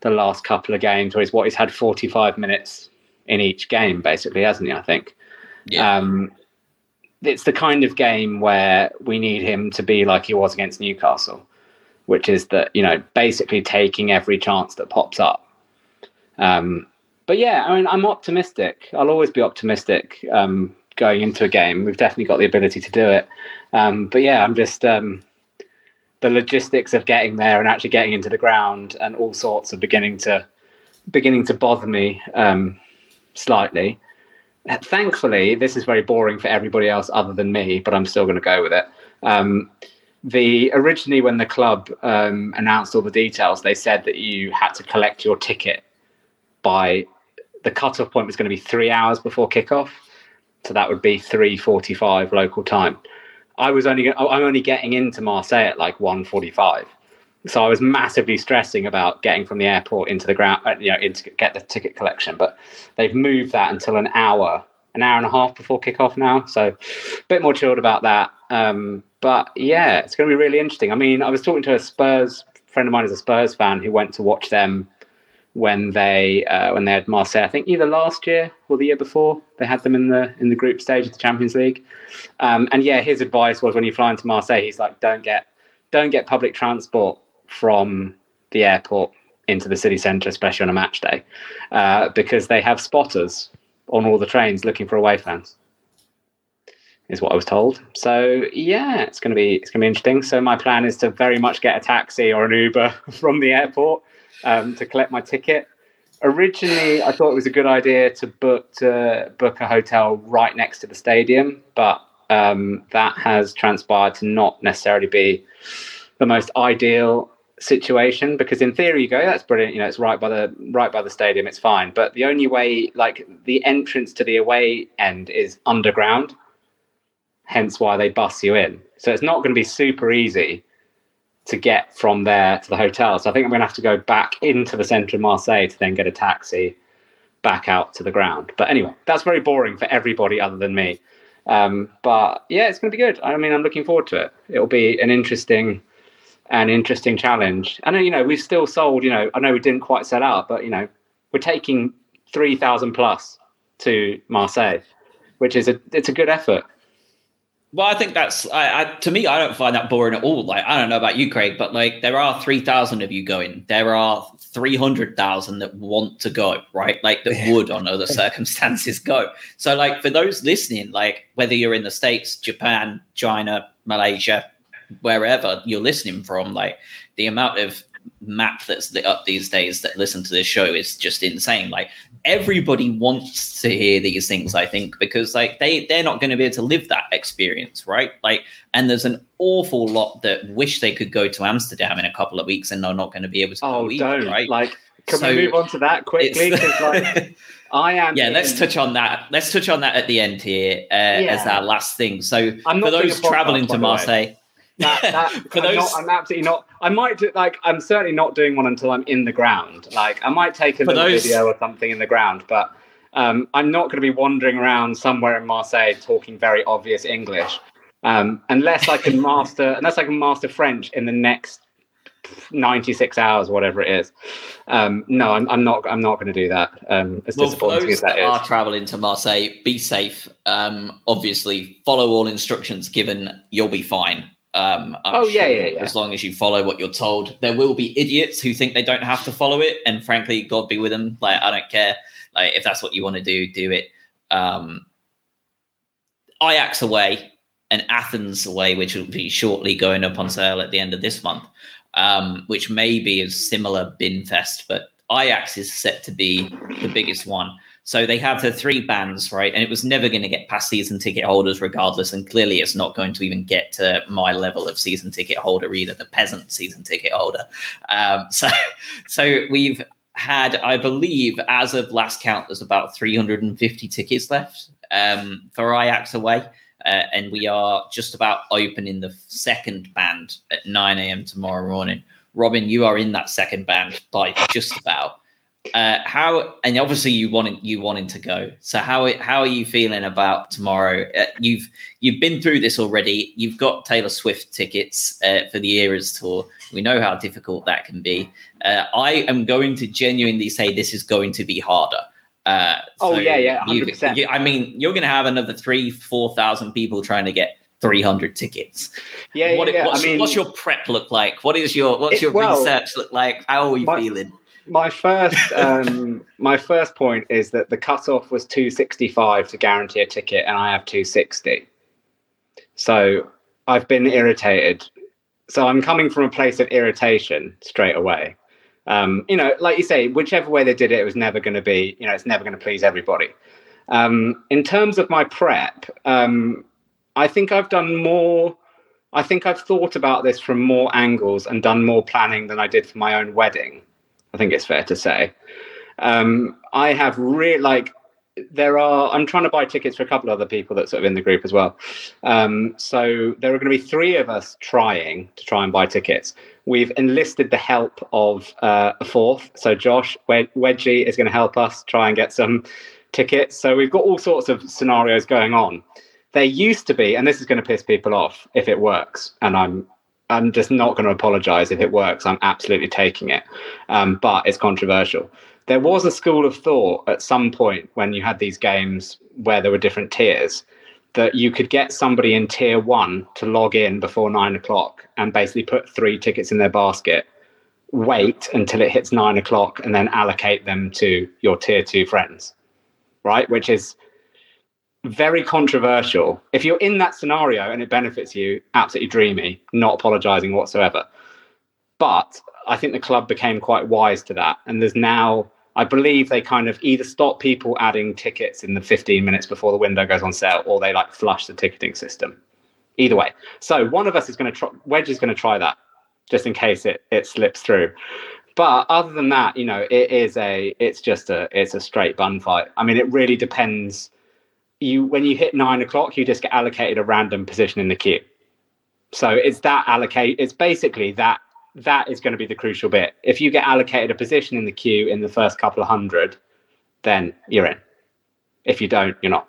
the last couple of games, where he's what he's had 45 minutes in each game, basically, hasn't he? I think. Yeah. Um, it's the kind of game where we need him to be like he was against Newcastle, which is that you know basically taking every chance that pops up. Um, but yeah, I mean, I'm optimistic. I'll always be optimistic um, going into a game. We've definitely got the ability to do it. Um, but yeah, I'm just um, the logistics of getting there and actually getting into the ground and all sorts are beginning to beginning to bother me um, slightly. Thankfully, this is very boring for everybody else other than me, but I'm still going to go with it. Um, the originally when the club um, announced all the details, they said that you had to collect your ticket by the cutoff point was going to be three hours before kickoff, so that would be three forty-five local time. I was only I'm only getting into Marseille at like 1:45. So I was massively stressing about getting from the airport into the ground, you know, into get the ticket collection. But they've moved that until an hour, an hour and a half before kickoff now. So a bit more chilled about that. Um, but yeah, it's going to be really interesting. I mean, I was talking to a Spurs friend of mine, is a Spurs fan who went to watch them when they uh, when they had Marseille. I think either last year or the year before they had them in the in the group stage of the Champions League. Um, and yeah, his advice was when you fly into Marseille, he's like, don't get don't get public transport from the airport into the city centre, especially on a match day, uh, because they have spotters on all the trains looking for away fans. Is what I was told. So yeah, it's gonna be it's gonna be interesting. So my plan is to very much get a taxi or an Uber from the airport um, to collect my ticket. Originally, I thought it was a good idea to book to book a hotel right next to the stadium, but um, that has transpired to not necessarily be the most ideal situation because in theory you go that's brilliant you know it's right by the right by the stadium it's fine but the only way like the entrance to the away end is underground hence why they bus you in so it's not going to be super easy to get from there to the hotel. So I think I'm going to have to go back into the centre of Marseille to then get a taxi back out to the ground. But anyway, that's very boring for everybody other than me. Um, but yeah, it's going to be good. I mean, I'm looking forward to it. It'll be an interesting, an interesting challenge. And you know, we've still sold. You know, I know we didn't quite sell out, but you know, we're taking three thousand plus to Marseille, which is a it's a good effort. Well, I think that's I, I, to me. I don't find that boring at all. Like I don't know about you, Craig, but like there are three thousand of you going. There are three hundred thousand that want to go, right? Like that would, on other circumstances, go. So, like for those listening, like whether you're in the states, Japan, China, Malaysia, wherever you're listening from, like the amount of map that's lit up these days that listen to this show is just insane. Like everybody wants to hear these things, I think, because like they they're not going to be able to live that experience, right? Like, and there's an awful lot that wish they could go to Amsterdam in a couple of weeks and they're not going to be able to. Oh, either, don't right? like. Can so we move on to that quickly? Like, I am. Yeah, in... let's touch on that. Let's touch on that at the end here uh, yeah. as our last thing. So for those traveling to Marseille. That, that For I'm, those... not, I'm absolutely not. I might do, like. I'm certainly not doing one until I'm in the ground. Like I might take a For little those... video or something in the ground, but um, I'm not going to be wandering around somewhere in Marseille talking very obvious English, um, unless I can master unless I can master French in the next 96 hours, whatever it is. Um, no, I'm, I'm not. I'm not going to do that. Um, as Well, disappointing as that that are traveling to Marseille, be safe. Um, obviously, follow all instructions given. You'll be fine. Um, Oh, yeah, yeah, yeah. As long as you follow what you're told, there will be idiots who think they don't have to follow it, and frankly, God be with them. Like I don't care. Like if that's what you want to do, do it. Um, Ajax away and Athens away, which will be shortly going up on sale at the end of this month, um, which may be a similar bin fest, but Ajax is set to be the biggest one. So they have the three bands, right? And it was never going to get past season ticket holders regardless. And clearly it's not going to even get to my level of season ticket holder either, the peasant season ticket holder. Um, so, so we've had, I believe, as of last count, there's about 350 tickets left um, for Ajax away. Uh, and we are just about opening the second band at 9 a.m. tomorrow morning. Robin, you are in that second band by just about. Uh, how and obviously you wanted you wanted to go. So how how are you feeling about tomorrow? Uh, you've you've been through this already. You've got Taylor Swift tickets uh, for the Eras tour. We know how difficult that can be. Uh, I am going to genuinely say this is going to be harder. Uh, Oh, yeah, yeah, 100%. I mean, you're going to have another three, four thousand people trying to get 300 tickets. Yeah, What- yeah, yeah. What's, I mean, what's your prep look like? What is your what's your well, research look like? How are you my- feeling? My first um, my first point is that the cutoff was 265 to guarantee a ticket, and I have 260. So I've been irritated. So I'm coming from a place of irritation straight away. Um, you know, like you say, whichever way they did it, it was never going to be. You know, it's never going to please everybody. Um, in terms of my prep, um, I think I've done more. I think I've thought about this from more angles and done more planning than I did for my own wedding. I think it's fair to say. Um, I have really like there are. I'm trying to buy tickets for a couple of other people that's sort of in the group as well. Um, so there are going to be three of us trying to try and buy tickets. We've enlisted the help of uh, a fourth. So Josh Wed- Wedgie is going to help us try and get some tickets. So we've got all sorts of scenarios going on. There used to be, and this is going to piss people off if it works, and I'm I'm just not going to apologize if it works. I'm absolutely taking it, um, but it's controversial. There was a school of thought at some point when you had these games where there were different tiers that you could get somebody in tier one to log in before nine o'clock and basically put three tickets in their basket, wait until it hits nine o'clock, and then allocate them to your tier two friends, right? Which is very controversial. If you're in that scenario and it benefits you, absolutely dreamy, not apologizing whatsoever. But I think the club became quite wise to that. And there's now, I believe they kind of either stop people adding tickets in the 15 minutes before the window goes on sale or they like flush the ticketing system. Either way. So one of us is going to try, Wedge is going to try that just in case it, it slips through. But other than that, you know, it is a, it's just a, it's a straight bun fight. I mean, it really depends you when you hit nine o'clock, you just get allocated a random position in the queue. So it's that allocate. It's basically that that is going to be the crucial bit. If you get allocated a position in the queue in the first couple of hundred, then you're in. If you don't, you're not.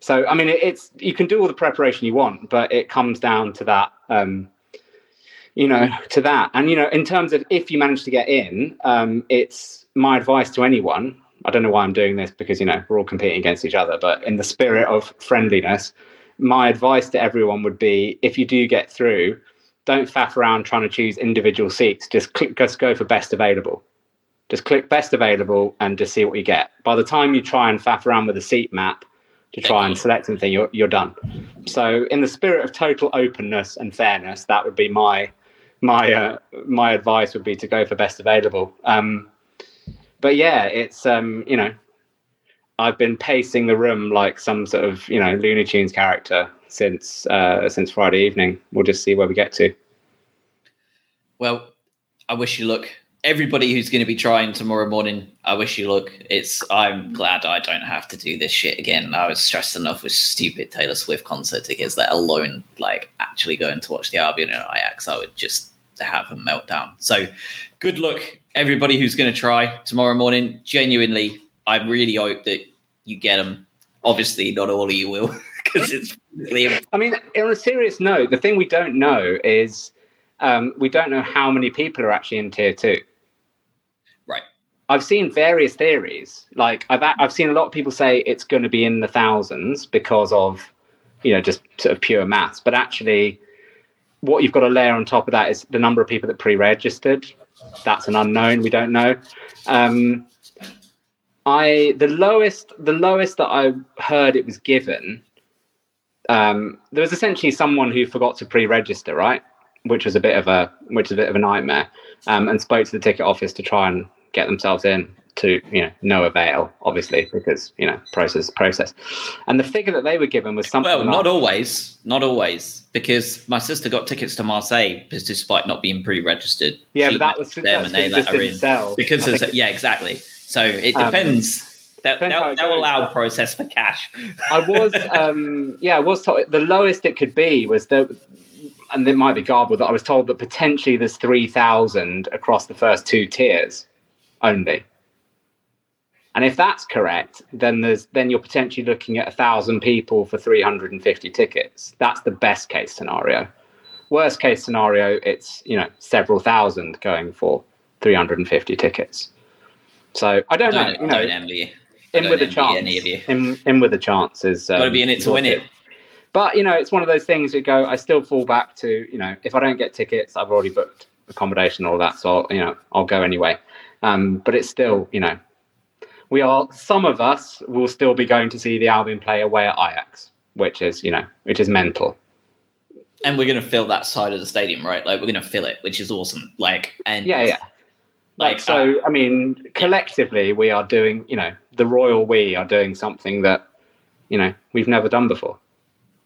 So I mean, it, it's you can do all the preparation you want, but it comes down to that. Um, you know, to that, and you know, in terms of if you manage to get in, um, it's my advice to anyone I don't know why I'm doing this because you know we're all competing against each other, but in the spirit of friendliness, my advice to everyone would be: if you do get through, don't faff around trying to choose individual seats. Just click, just go for best available. Just click best available and just see what you get. By the time you try and faff around with a seat map to try and select something, you're you're done. So, in the spirit of total openness and fairness, that would be my my uh, my advice would be to go for best available. Um, but yeah, it's um, you know, I've been pacing the room like some sort of you know Looney Tunes character since uh, since Friday evening. We'll just see where we get to. Well, I wish you luck. Everybody who's going to be trying tomorrow morning, I wish you luck. It's I'm glad I don't have to do this shit again. I was stressed enough with stupid Taylor Swift concert tickets, let alone like actually going to watch the Albion and Ajax. I would just have a meltdown. So, good luck, everybody who's going to try tomorrow morning. Genuinely, I really hope that you get them. Obviously, not all of you will, because it's really I mean, on a serious note, the thing we don't know is um, we don't know how many people are actually in tier two. Right. I've seen various theories. Like I've I've seen a lot of people say it's going to be in the thousands because of, you know, just sort of pure maths. But actually, what you've got to layer on top of that is the number of people that pre-registered. That's an unknown. We don't know. Um, I the lowest the lowest that I heard it was given. Um, there was essentially someone who forgot to pre-register, right? Which was a bit of a which is a bit of a nightmare. Um, and spoke to the ticket office to try and get themselves in to you know no avail obviously because you know process process and the figure that they were given was something Well, not like- always, not always, because my sister got tickets to Marseille, despite not being pre-registered. yeah but that was them that's and they it her in sell. because yeah, exactly. So it Um, depends. They'll, how they'll, they'll allow process for cash. I was, um, yeah, I was told the lowest it could be was that, and it might be garbled. That I was told that potentially there's three thousand across the first two tiers only. And if that's correct, then there's then you're potentially looking at a thousand people for 350 tickets. That's the best case scenario. Worst case scenario, it's you know several thousand going for 350 tickets. So I don't, know. Don't, You know, don't envy in with a chance. any of you. In, in with a chance is um, Got to be in it to win it. But you know, it's one of those things. You go. I still fall back to you know, if I don't get tickets, I've already booked accommodation, all that. So I'll, you know, I'll go anyway. Um, but it's still, you know, we are. Some of us will still be going to see the Albion play away at Ajax, which is you know, which is mental. And we're gonna fill that side of the stadium, right? Like we're gonna fill it, which is awesome. Like and Yeah, yeah. Like Like so, uh, I mean, collectively, we are doing. You know, the royal we are doing something that you know we've never done before.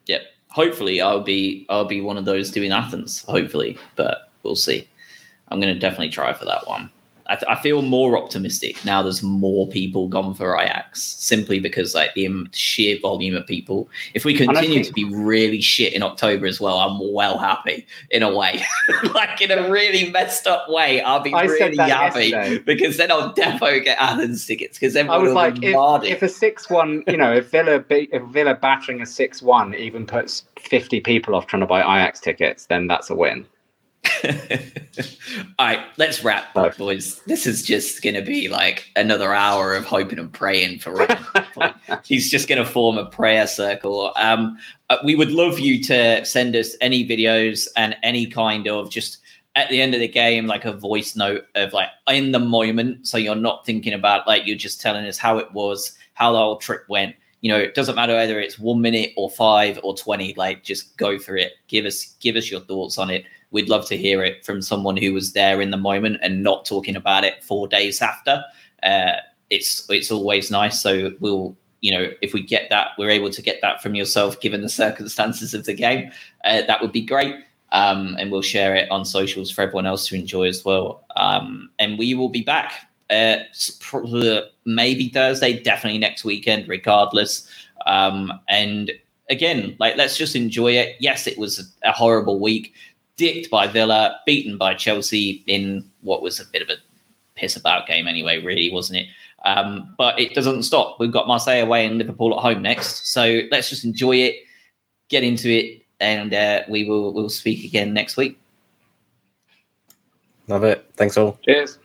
yeah. Hopefully, I'll be I'll be one of those doing Athens. Hopefully, but we'll see. I'm gonna definitely try for that one. I, th- I feel more optimistic now. There's more people gone for Ajax simply because like the sheer volume of people. If we continue think- to be really shit in October as well, I'm well happy in a way. like in a really messed up way, I'll be I really happy yesterday. because then I'll defo get Athens tickets because I was like, if, if a six-one, you know, if Villa be, if Villa battering a six-one even puts fifty people off trying to buy Ajax tickets, then that's a win. All right, let's wrap, Right. boys. This is just going to be like another hour of hoping and praying for Ryan. He's just going to form a prayer circle. Um, uh, we would love you to send us any videos and any kind of just at the end of the game, like a voice note of like in the moment. So you're not thinking about like you're just telling us how it was, how the whole trip went. You know, it doesn't matter whether it's one minute or five or twenty. Like, just go for it. Give us give us your thoughts on it. We'd love to hear it from someone who was there in the moment and not talking about it four days after. Uh, it's it's always nice. So we'll you know if we get that, we're able to get that from yourself, given the circumstances of the game. Uh, that would be great. Um, and we'll share it on socials for everyone else to enjoy as well. Um, and we will be back uh, maybe Thursday, definitely next weekend, regardless. Um, and again, like let's just enjoy it. Yes, it was a, a horrible week, dicked by Villa, beaten by Chelsea in what was a bit of a piss about game anyway, really, wasn't it? Um, but it doesn't stop. We've got Marseille away and Liverpool at home next, so let's just enjoy it, get into it, and uh, we will we'll speak again next week. Love it. Thanks all. Cheers.